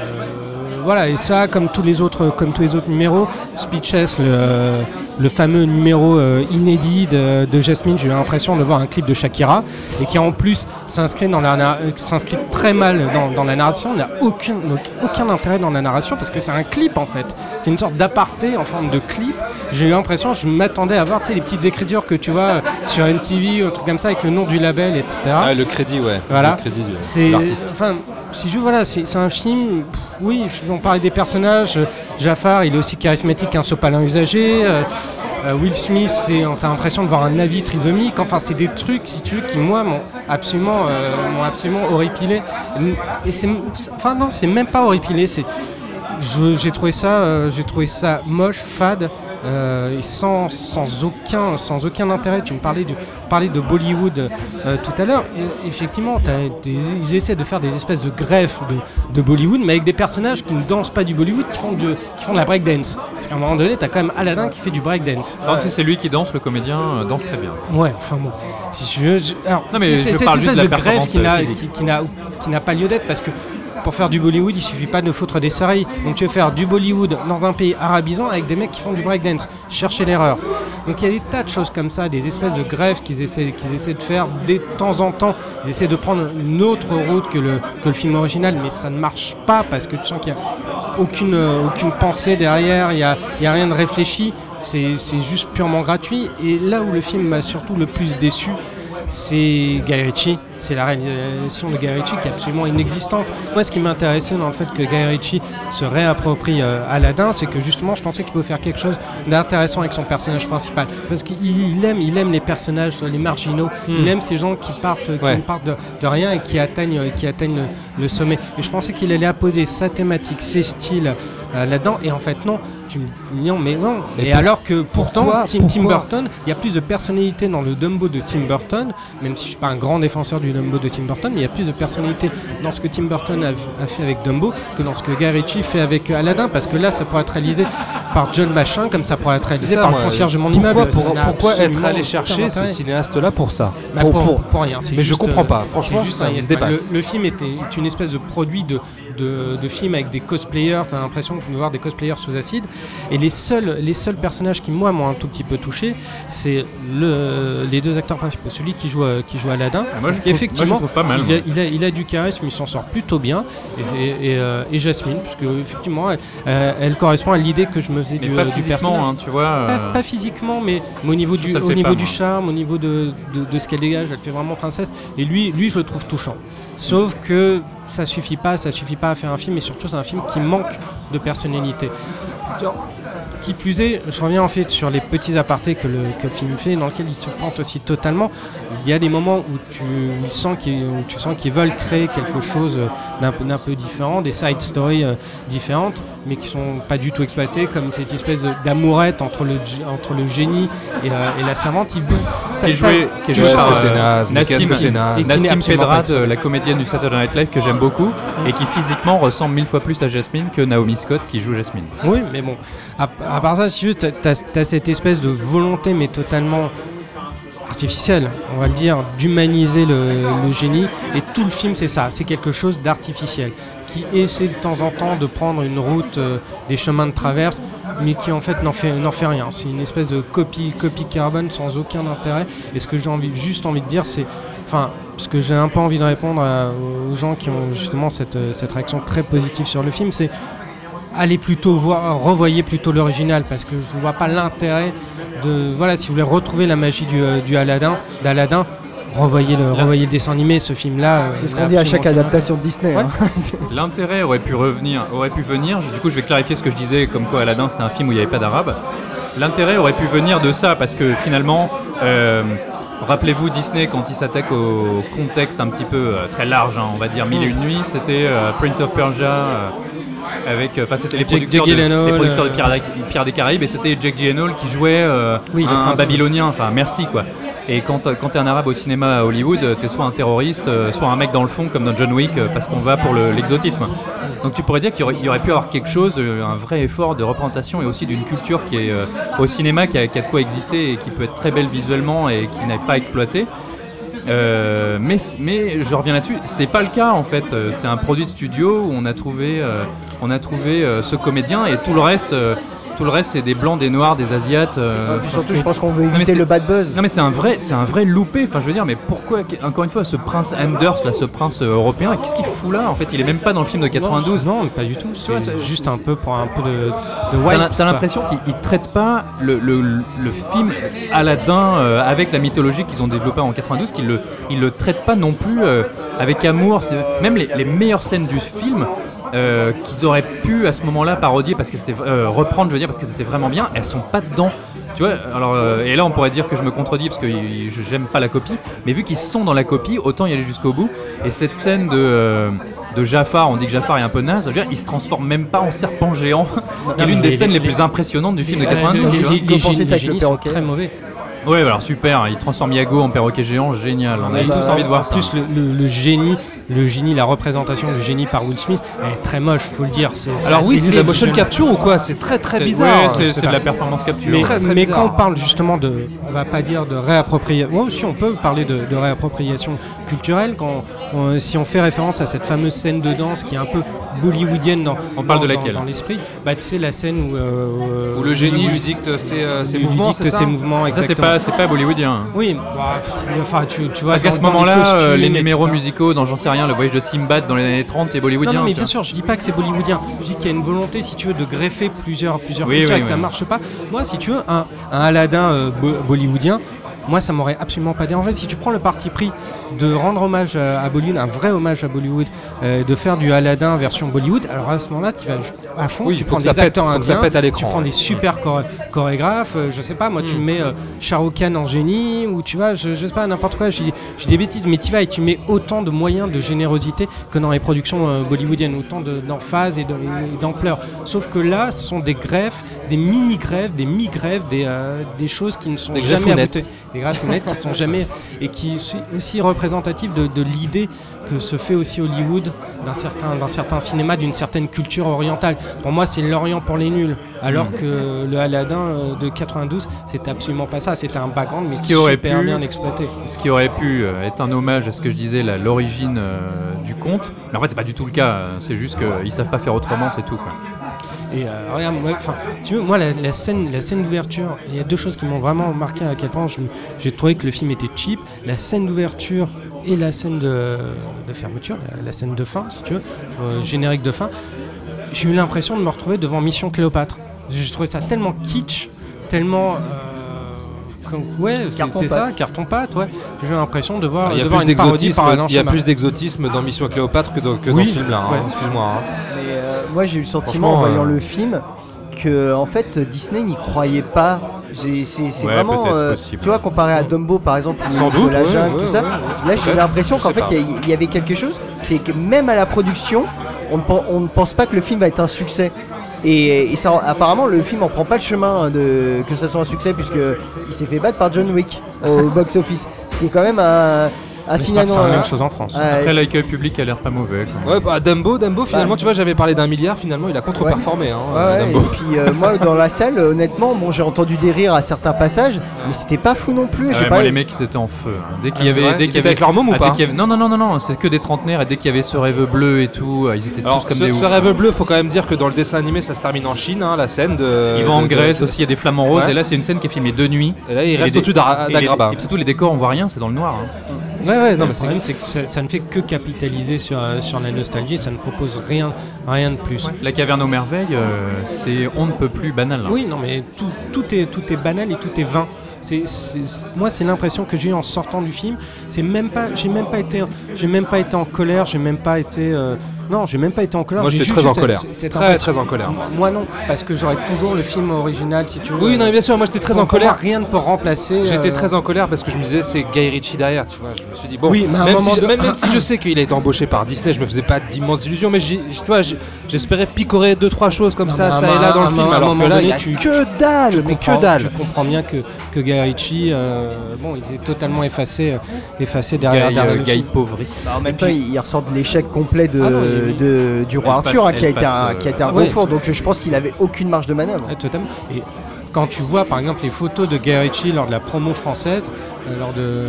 voilà, et ça, comme tous les autres, comme tous les autres numéros, Speechless, le, le fameux numéro euh, inédit de, de Jasmine, j'ai eu l'impression de voir un clip de Shakira, et qui en plus s'inscrit dans la, euh, s'inscrit très mal dans, dans la narration, n'a aucun, aucun intérêt dans la narration parce que c'est un clip en fait. C'est une sorte d'aparté en forme de clip. J'ai eu l'impression, je m'attendais à voir les petites écritures que tu vois euh, sur MTV, un truc comme ça, avec le nom du label, etc. Ah, le crédit, ouais. Voilà. Le crédit de- l'artiste. enfin si je voilà, c'est c'est un film. pff, Oui, on parlait des personnages. Jafar, il est aussi charismatique qu'un sopalin usagé. euh, euh, Will Smith, c'est t'as l'impression de voir un avis trisomique. Enfin, c'est des trucs, si tu veux, qui moi m'ont absolument, euh, absolument horripilé. Et c'est, enfin non, c'est même pas horripilé. J'ai trouvé j'ai trouvé ça moche, fade. Euh, sans, sans, aucun, sans aucun intérêt. Tu me parlais, du, parlais de Bollywood euh, tout à l'heure. Effectivement, des- ils essaient de faire des espèces de greffes de, de Bollywood, mais avec des personnages qui ne dansent pas du Bollywood, qui font, du- qui font de la breakdance. Parce qu'à un moment donné, t'as quand même Aladdin qui fait du breakdance. Non, tu sais, c'est lui qui danse, le comédien euh, danse très bien. Ouais, enfin bon. Si tu veux, je- alors, Non, mais c'est- cette espèce de de greffe qui n'a pas lieu d'être parce que pour faire du Bollywood, il suffit pas de foutre des séries. Donc tu veux faire du Bollywood dans un pays arabisant avec des mecs qui font du breakdance. Chercher l'erreur. Donc il y a des tas de choses comme ça, des espèces de greffes qu'ils essaient, essaient de faire de temps en temps. Ils essaient de prendre une autre route que le, film original, mais ça ne marche pas parce que tu sens qu'il n'y a aucune, euh, aucune pensée derrière, il n'y a, a rien de réfléchi. C'est juste purement gratuit. Et là où le film m'a surtout le plus déçu, c'est Guy. C'est la réalisation de Guy Ritchie qui est absolument inexistante. Moi, ce qui m'intéressait dans le fait que Guy Ritchie se réapproprie euh, Aladdin, c'est que justement, je pensais qu'il pouvait faire quelque chose d'intéressant avec son personnage principal. Parce qu'il il aime, il aime les personnages, les marginaux. Il aime ces gens qui partent, qui Ouais. ne partent de, de rien et qui atteignent, euh, qui atteignent le, le sommet. Et je pensais qu'il allait apposer sa thématique, ses styles euh, là-dedans. Et en fait, non. Tu me non, mais non. Mais et alors que pourtant, pourquoi- Tim, Tim Burton, il y a plus de personnalité dans le Dumbo de Tim Burton, même si je suis pas un grand défenseur du Dumbo de Tim Burton, mais il y a plus de personnalité dans ce que Tim Burton a, a fait avec Dumbo que dans ce que Guy Ritchie fait avec Aladdin, parce que là, ça pourrait être réalisé par John Machin, comme ça pourrait être réalisé ça, par le concierge de mon pourquoi, immeuble. pour- pourquoi être allé chercher ce cinéaste-là pour ça Bah, pour, pour, pour- rien. Mais je juste, comprends euh, pas. Franchement, c'est juste ça un me yes dépasse. man. Le, le film était, est une espèce de produit de, de, de film avec des cosplayers. T'as l'impression de voir des cosplayers sous acide. Et les seuls, les seuls personnages qui, moi, m'ont un tout petit peu touché, c'est le, les deux acteurs principaux. Celui qui joue, euh, qui joue Aladdin. Ah, Moi, je Donc, trouve- effectivement, moi, je trouve pas mal, Il a, moi. il, a, il a du charisme, il s'en sort plutôt bien. Et, et, et, euh, et Jasmine, parce que effectivement, elle, euh, elle correspond à l'idée que je me faisais Mais du, pas du personnage. hein, tu vois. Pas, euh, pas physiquement, mais, mais au niveau, du, ça le au fait niveau pas, du moi. charme, au niveau de, de, de ce qu'elle dégage, elle fait vraiment princesse. Et lui, lui, je le trouve touchant. Sauf que ça suffit pas, ça suffit pas à faire un film, et surtout c'est un film qui manque de personnalité. Qui plus est, je reviens en fait sur les petits apartés que le, film fait, dans lequel il se plante aussi totalement. Il y a des moments où tu sens qu'ils veulent créer quelque chose d'un peu, d'un peu différent, des side stories euh, différentes, mais qui sont pas du tout exploitées, comme cette espèce d'amourette entre le, entre le génie et, euh, et la servante. Il qui est joué, qui est par euh, Nassim, Pedrad, euh, la comédienne du Saturday Night Live que j'aime beaucoup et qui physiquement ressemble mille fois plus à Jasmine que Naomi Scott qui joue Jasmine. Oui, mais bon, à, à part ça, si tu veux, t'as, t'as cette espèce de volonté, mais totalement artificielle, on va le dire, d'humaniser le, le génie. Et tout le film, c'est ça, c'est quelque chose d'artificiel, qui essaie de temps en temps de prendre une route euh, des chemins de traverse, mais qui en fait n'en fait, fait rien. C'est une espèce de copie, copie carbone sans aucun intérêt. Et ce que j'ai envie, juste envie de dire, c'est. Enfin, ce que j'ai un peu envie de répondre aux gens qui ont justement cette, euh, cette réaction très positive sur le film, c'est allez plutôt voir, revoyez plutôt l'original parce que je ne vois pas l'intérêt de. Voilà, si vous voulez retrouver la magie du, euh, du Aladdin, d'Aladdin, revoyez le, dessin animé, ce film-là. euh, C'est ce il qu'on dit à chaque adaptation de Disney. Ouais. hein. L'intérêt aurait pu revenir, aurait pu venir. Du coup, je vais clarifier ce que je disais, comme quoi Aladdin c'était un film où il n'y avait pas d'arabe. L'intérêt aurait pu venir de ça parce que finalement, euh, rappelez-vous Disney quand il s'attaque au contexte un petit peu euh, très large, hein, on va dire mille et une nuits, c'était euh, Prince of Persia. Euh, avec, enfin c'était les producteurs, de, Gyllenhaal, les producteurs de euh, Pirates, Pirates des Caraïbes et c'était Jack Gyllenhaal qui jouait euh, Oui, un, babylonien, enfin merci quoi. Et quand, quand t'es un arabe au cinéma à Hollywood, t'es soit un terroriste, euh, soit un mec dans le fond comme dans John Wick euh, parce qu'on va pour le- l'exotisme. Donc tu pourrais dire qu'il y aurait, il y aurait pu avoir quelque chose, euh, un vrai effort de représentation et aussi d'une culture qui est euh, au cinéma qui a, qui a de quoi exister et qui peut être très belle visuellement et qui n'est pas exploitée. Euh, mais, mais je reviens là-dessus, c'est pas le cas en fait. Euh, C'est un produit de studio où on a trouvé, euh, on a trouvé euh, ce comédien et tout le reste, euh, tout le reste c'est des blancs, des noirs, des asiates. euh, surtout, je pense qu'on veut non, mais éviter c'est- le bad buzz. non mais c'est un vrai, c'est un vrai loupé. Enfin je veux dire, mais pourquoi encore une fois ce prince Anders là, ce prince européen, qu'est-ce qu'il fout là En fait, il est même pas dans le film de 92. Non, pas du tout. C'est juste un peu pour un peu de, de T'as white. l'impression qu'ils ils traitent pas le, le- le film Aladdin euh, avec la mythologie qu'ils ont développée en 92, qu'ils le, ils le traitent pas non plus euh, avec amour. C'est- Même les, les meilleures scènes du film euh, qu'ils auraient pu à ce moment-là parodier parce que c'était euh, reprendre, je veux dire, parce que c'était vraiment bien, elles sont pas dedans. Tu vois, alors euh, et là on pourrait dire que je me contredis parce que j'aime pas la copie, mais vu qu'ils sont dans la copie, autant y aller jusqu'au bout. Et cette scène de euh, de Jafar, on dit que Jafar est un peu naze, je veux dire, il se transforme même pas en serpent géant, qui est l'une des les- scènes les, les- plus impressionnantes du film de Euh, 92. les- génies- sont très mauvais. Ouais, alors super, il transforme Yago en perroquet géant, génial. On a Ouais, tous bah, envie de voir En ça. plus, le, le- le génie, le génie, la représentation du génie par Will Smith est très moche, faut le dire. C'est- Alors oui, c'est de la motion capture ou quoi? C'est très très bizarre. ouais, c'est de la performance capture. Mais, Très, très mais bizarre. quand on parle justement de, on va pas dire de réappropriation, moi aussi on peut parler de, de réappropriation culturelle quand on- si on fait référence à cette fameuse scène de danse qui est un peu bollywoodienne dans, On parle dans- de dans- laquelle dans l'esprit, bah tu sais la scène où, euh, Où le génie lui dicte ses, euh, ses mouvements, dicte c'est ça ses mouvements Ça, c'est pas, c'est pas bollywoodien. Oui, bah, enfin tu, tu vois. Parce qu'à ce les moment-là, euh, les numéros etc. musicaux dans J'en sais rien, le voyage de Simbad dans les années 30, c'est bollywoodien. Non, non, mais bien sûr, je dis pas que c'est bollywoodien. Je dis qu'il y a une volonté, si tu veux, de greffer plusieurs, plusieurs Oui, cultures oui, et que ça oui. marche pas. Moi, si tu veux, un, un Aladdin euh, bo- bollywoodien, moi, ça m'aurait absolument pas dérangé. Si tu prends le parti pris de rendre hommage à, à Bollywood, un vrai hommage à Bollywood, euh, de faire du Aladdin version Bollywood, alors à ce moment-là, tu vas à fond, Oui, tu prends des pète, acteurs indiens, à tu prends des super choré- chorégraphes, euh, je sais pas, moi, tu Mm. mets euh, Khan en génie, ou tu vois, je, je sais pas, n'importe quoi, dis des bêtises, mais tu vas et tu mets autant de moyens de générosité que dans les productions euh, bollywoodiennes, autant de- d'emphase et de- et d'ampleur. Sauf que là, ce sont des greffes, des mini-greffes, des mi-greffes, des, euh, des choses qui ne sont Des jamais aboutées. Des greffounettes qui sont jamais. et qui aussi représentatives de, de l'idée que se fait aussi Hollywood d'un certain, d'un certain cinéma, d'une certaine culture orientale. Pour moi, c'est l'Orient pour les nuls. Alors Mm. que le Aladdin euh, de 92, c'était absolument pas ça. C'était un background, mais Ce qui aurait super pu- bien exploité. Ce qui aurait pu euh, être un hommage à ce que je disais, là, l'origine euh, du conte. Mais en fait, c'est pas du tout le cas. C'est juste qu'ils savent pas faire autrement, c'est tout. quoi. Et euh, regarde, moi, enfin, tu veux, moi, la, la scène, la scène d'ouverture, il y a deux choses qui m'ont vraiment marqué à quel point j'ai trouvé que le film était cheap. La scène d'ouverture et la scène de, de fermeture, la, la scène de fin, si tu veux, euh, générique de fin. J'ai eu l'impression de me retrouver devant Mission Cléopâtre. J'ai trouvé ça tellement kitsch, tellement. euh, ouais, c'est ça, carton pâte, ouais. J'ai eu l'impression de voir, Il y a plus d'exotisme, par dans Mission Cléopâtre que dans, que dans ce film-là. hein. Excuse-moi. hein. Euh, moi j'ai eu le sentiment en Franchement, voyant euh, le film que en fait Disney n'y croyait pas. C'est Ouais, vraiment, euh, tu vois, comparé à Dumbo par exemple, ou Sans doute, la jungle, ouais, tout ça. Là j'ai l'impression qu'en fait il y, avait quelque chose qui est que même à la production, on ne, pen- on ne pense pas que le film va être un succès. Et, et ça, apparemment le film en prend pas le chemin hein, de que ça soit un succès puisque il s'est fait battre par John Wick au box office, ce qui est quand même un Ah, c'est la euh, même chose en France. Ouais, Après, l'accueil public a l'air pas mauvais. même. Ouais, bah Dumbo, Dumbo, finalement, tu vois, j'avais parlé d'un milliard, finalement, il a contre-performé. Hein, Ouais, euh, ouais, Dumbo. et puis euh, moi dans la salle, honnêtement, bon j'ai entendu des rires à certains passages, mais c'était pas fou non plus. Ah ouais, pas moi, les mecs, ils étaient en feu. hein. Dès qu'il y Ah, avait, vrai dès Ils qu'il y étaient avait avec leur môme ou ah, pas avait- Non, non, non, non, non, c'est que des trentenaires. Et dès qu'il y avait ce rêve bleu et tout, euh, ils étaient Alors, tous comme ce, des ce rêve bleu, faut quand même dire que dans le dessin animé, ça se termine en Chine, hein, la scène de. Ils vont en Grèce aussi, il y a des flamants roses. Et là, c'est une scène qui est filmée de nuit. Et là, il Et reste les- au-dessus d'Agraba. Et surtout, les décors, on voit rien, c'est dans le noir. hein. Ouais, ouais, non, mais c'est. problème, c'est que ça, ça ne fait que capitaliser sur, euh, sur la nostalgie, ça ne propose rien, rien de plus. La caverne aux merveilles, euh, c'est on ne peut plus banal. hein. Oui, non, mais tout, tout, est, tout est banal et tout est vain. C'est, c'est- moi, c'est l'impression que j'ai eu en sortant du film. C'est même pas, j'ai même pas été, j'ai même pas été en colère, j'ai même pas été, euh, non, j'ai même pas été en colère. Moi, j'étais très en colère. cette Très, très en colère. Moi non, parce que j'aurais toujours le film original, si tu veux. Oui, non, mais bien sûr, moi j'étais très en colère. rien ne peut remplacer. J'étais euh, très en colère parce que je me disais c'est Guy Ritchie derrière, tu vois. Je me suis dit bon, Oui, mais à un même, moment si, de- même, même si je sais qu'il a été embauché par Disney, je me faisais pas d'immenses illusions, mais j'espérais picorer deux trois choses comme Non, ça, ça et là dans le film. à un Alors que moment là, il y donné, a tu- que dalle, mais que dalle. Tu comprends bien que, que Guy Ritchie, euh, bon, il est totalement effacé, euh, effacé derrière, Guy, pauvri. Bah, en même temps, il, il ressort de l'échec complet de, De- du roi Arthur, passe- hein, qui, a été un, qui a été un euh, gros four, donc je pense qu'il avait aucune marge de manœuvre. Ouais, totalement. Et quand tu vois par exemple les photos de Guy Ritchie lors de la promo française, euh, lors de,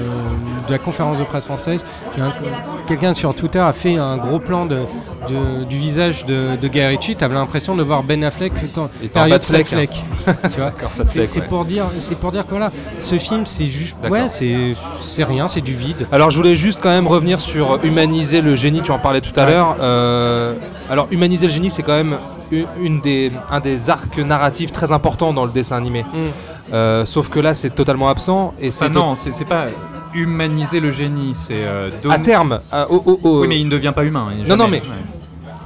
de la conférence de presse française, quelqu'un sur Twitter a fait un gros plan de, de- du visage de, de Guy Ritchie. Tu avais l'impression de voir Ben Affleck en période Sad Fleck. tu vois C'est ouais. pour dire, c'est pour dire que voilà, ce film c'est juste, ouais, c'est c'est rien, c'est du vide. Alors je voulais juste quand même revenir sur humaniser le génie, tu en parlais tout à Ouais. l'heure. Euh, alors humaniser le génie c'est quand même une, des, un des arcs narratifs très importants dans le dessin animé. Euh, sauf que là c'est totalement absent et c'est Ah non, c'est pas humaniser le génie, c'est euh, donner- à terme. à- au- Oui, mais il ne devient pas humain. Non, non, mais- Ouais.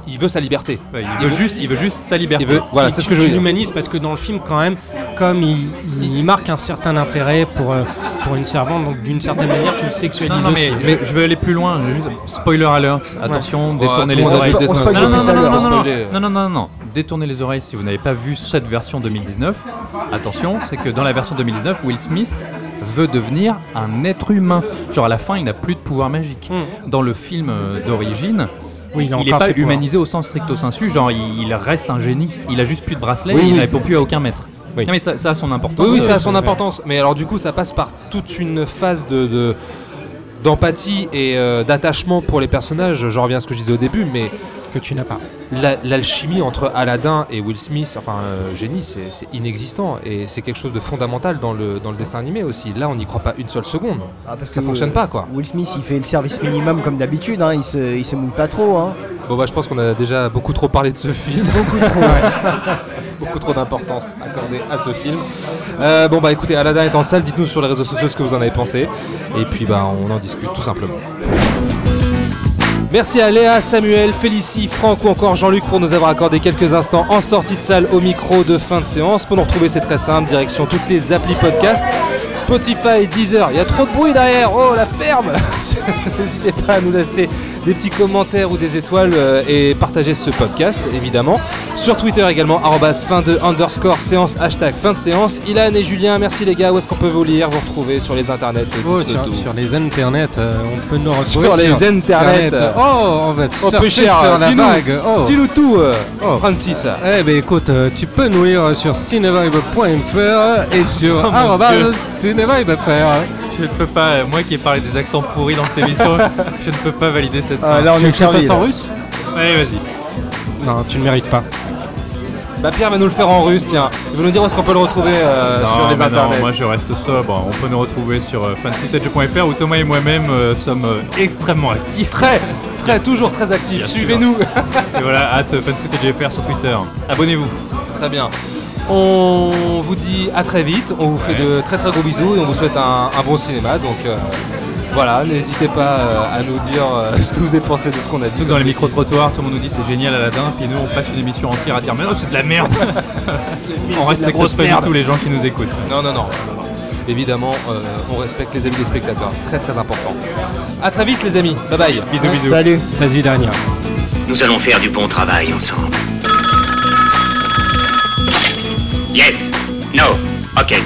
Il veut sa liberté. Ouais, il, veut juste, il veut juste sa liberté. Il veut- voilà, Tu- c'est ce que je veux l'humanises parce que dans le film, quand même, comme il, il marque un certain intérêt pour, euh, pour une servante, donc d'une certaine manière, tu le Non, sexualises non, aussi. mais, je, je veux aller plus loin. je veux juste- spoiler alert. Attention, Ouais, détournez les oreilles. On spoil Non, non, non, non, non, non, non, non, non, non. Détournez les oreilles si vous n'avez pas vu cette version 2019. Attention, c'est que dans la version 2019, Will Smith veut devenir un être humain. Genre à la fin, il n'a plus de pouvoir magique. Dans le film euh, d'origine, Oui, il n'est pas humanisé au sens stricto sensu. Genre, il, il reste un génie. Il a juste plus de bracelet. Oui, il oui. ne répond plus à aucun maître. Oui. Non, mais ça, ça a son importance. Oui, oui, Euh, ça a son ouais. importance. Mais alors, du coup, ça passe par toute une phase de. de- d'empathie et euh, d'attachement pour les personnages, je reviens à ce que je disais au début, mais que tu n'as pas. la- l'alchimie entre Aladdin et Will Smith, enfin euh, génie, c'est c'est inexistant et c'est quelque chose de fondamental dans le, dans le dessin animé aussi. Là, on n'y croit pas une seule seconde. Ah, parce Ça que, fonctionne euh, pas, quoi. Will Smith, il fait le service minimum comme d'habitude, hein, il, se, il se mouille pas trop. Hein. Bon, bah, je pense qu'on a déjà beaucoup trop parlé de ce film. Beaucoup trop. beaucoup trop d'importance accordée à ce film. Euh, bon, bah écoutez, Aladdin est en salle, dites-nous sur les réseaux sociaux ce que vous en avez pensé. Et puis, bah, on en discute tout simplement. Merci à Léa, Samuel, Félicie, Franck ou encore Jean-Luc pour nous avoir accordé quelques instants en sortie de salle au micro de fin de séance. Pour nous retrouver, c'est très simple, direction toutes les applis podcast, Spotify, Deezer. Il y a trop de bruit derrière, oh la ferme N'hésitez pas à nous laisser des petits commentaires ou des étoiles euh, et partager ce podcast évidemment. Sur Twitter également, arrobas fin de underscore séance, hashtag fin de séance. Ilan et Julien, merci les gars, où est-ce qu'on peut vous lire, vous retrouver sur les internets Oh, sur, les internets, euh, on peut nous retrouver Sur les internets. Oh, on va Oh, surfer peu cher, sur la vague. Oh. Dis-nous tout, euh, Oh. Francis. Eh ben écoute, euh, tu peux nous lire sur cinevibe.fr et sur Oh, cinevibe.fr. Je ne peux pas, moi qui ai parlé des accents pourris dans cette émission, je ne peux pas valider cette Ah, là, on Tu est servi. en russe Ouais, vas-y. Non, tu ne mérites pas. Bah Pierre va nous le faire en russe, tiens. Il va nous dire où est-ce qu'on peut le retrouver euh, Non, sur les mais non, internets. moi je reste sobre. On peut nous retrouver sur euh, fanfootage.fr où Thomas et moi-même euh, sommes euh, extrêmement actifs. Très, très, toujours très actif. Bien sûr. Suivez-nous. Et voilà, hâte fanfootagefr sur Twitter. Abonnez-vous. très bien. On vous dit à très vite. On vous fait de très très gros bisous et on vous souhaite un, un bon cinéma. Donc euh, voilà, n'hésitez pas euh, à nous dire euh, ce que vous avez pensé de ce qu'on a dit. Tout dans les micro-trottoirs, tout le monde nous dit c'est génial Aladdin, puis nous on passe une émission entière à dire mais non c'est de la merde On respecte pas du tout les gens qui nous écoutent. Non, non, non. Évidemment, euh, on respecte les avis des spectateurs. Très très important. À très vite les amis. Bye bye. Bisous bisous. Salut. Vas-y, dernière. Nous allons faire du bon travail ensemble. Yes. No. Ok.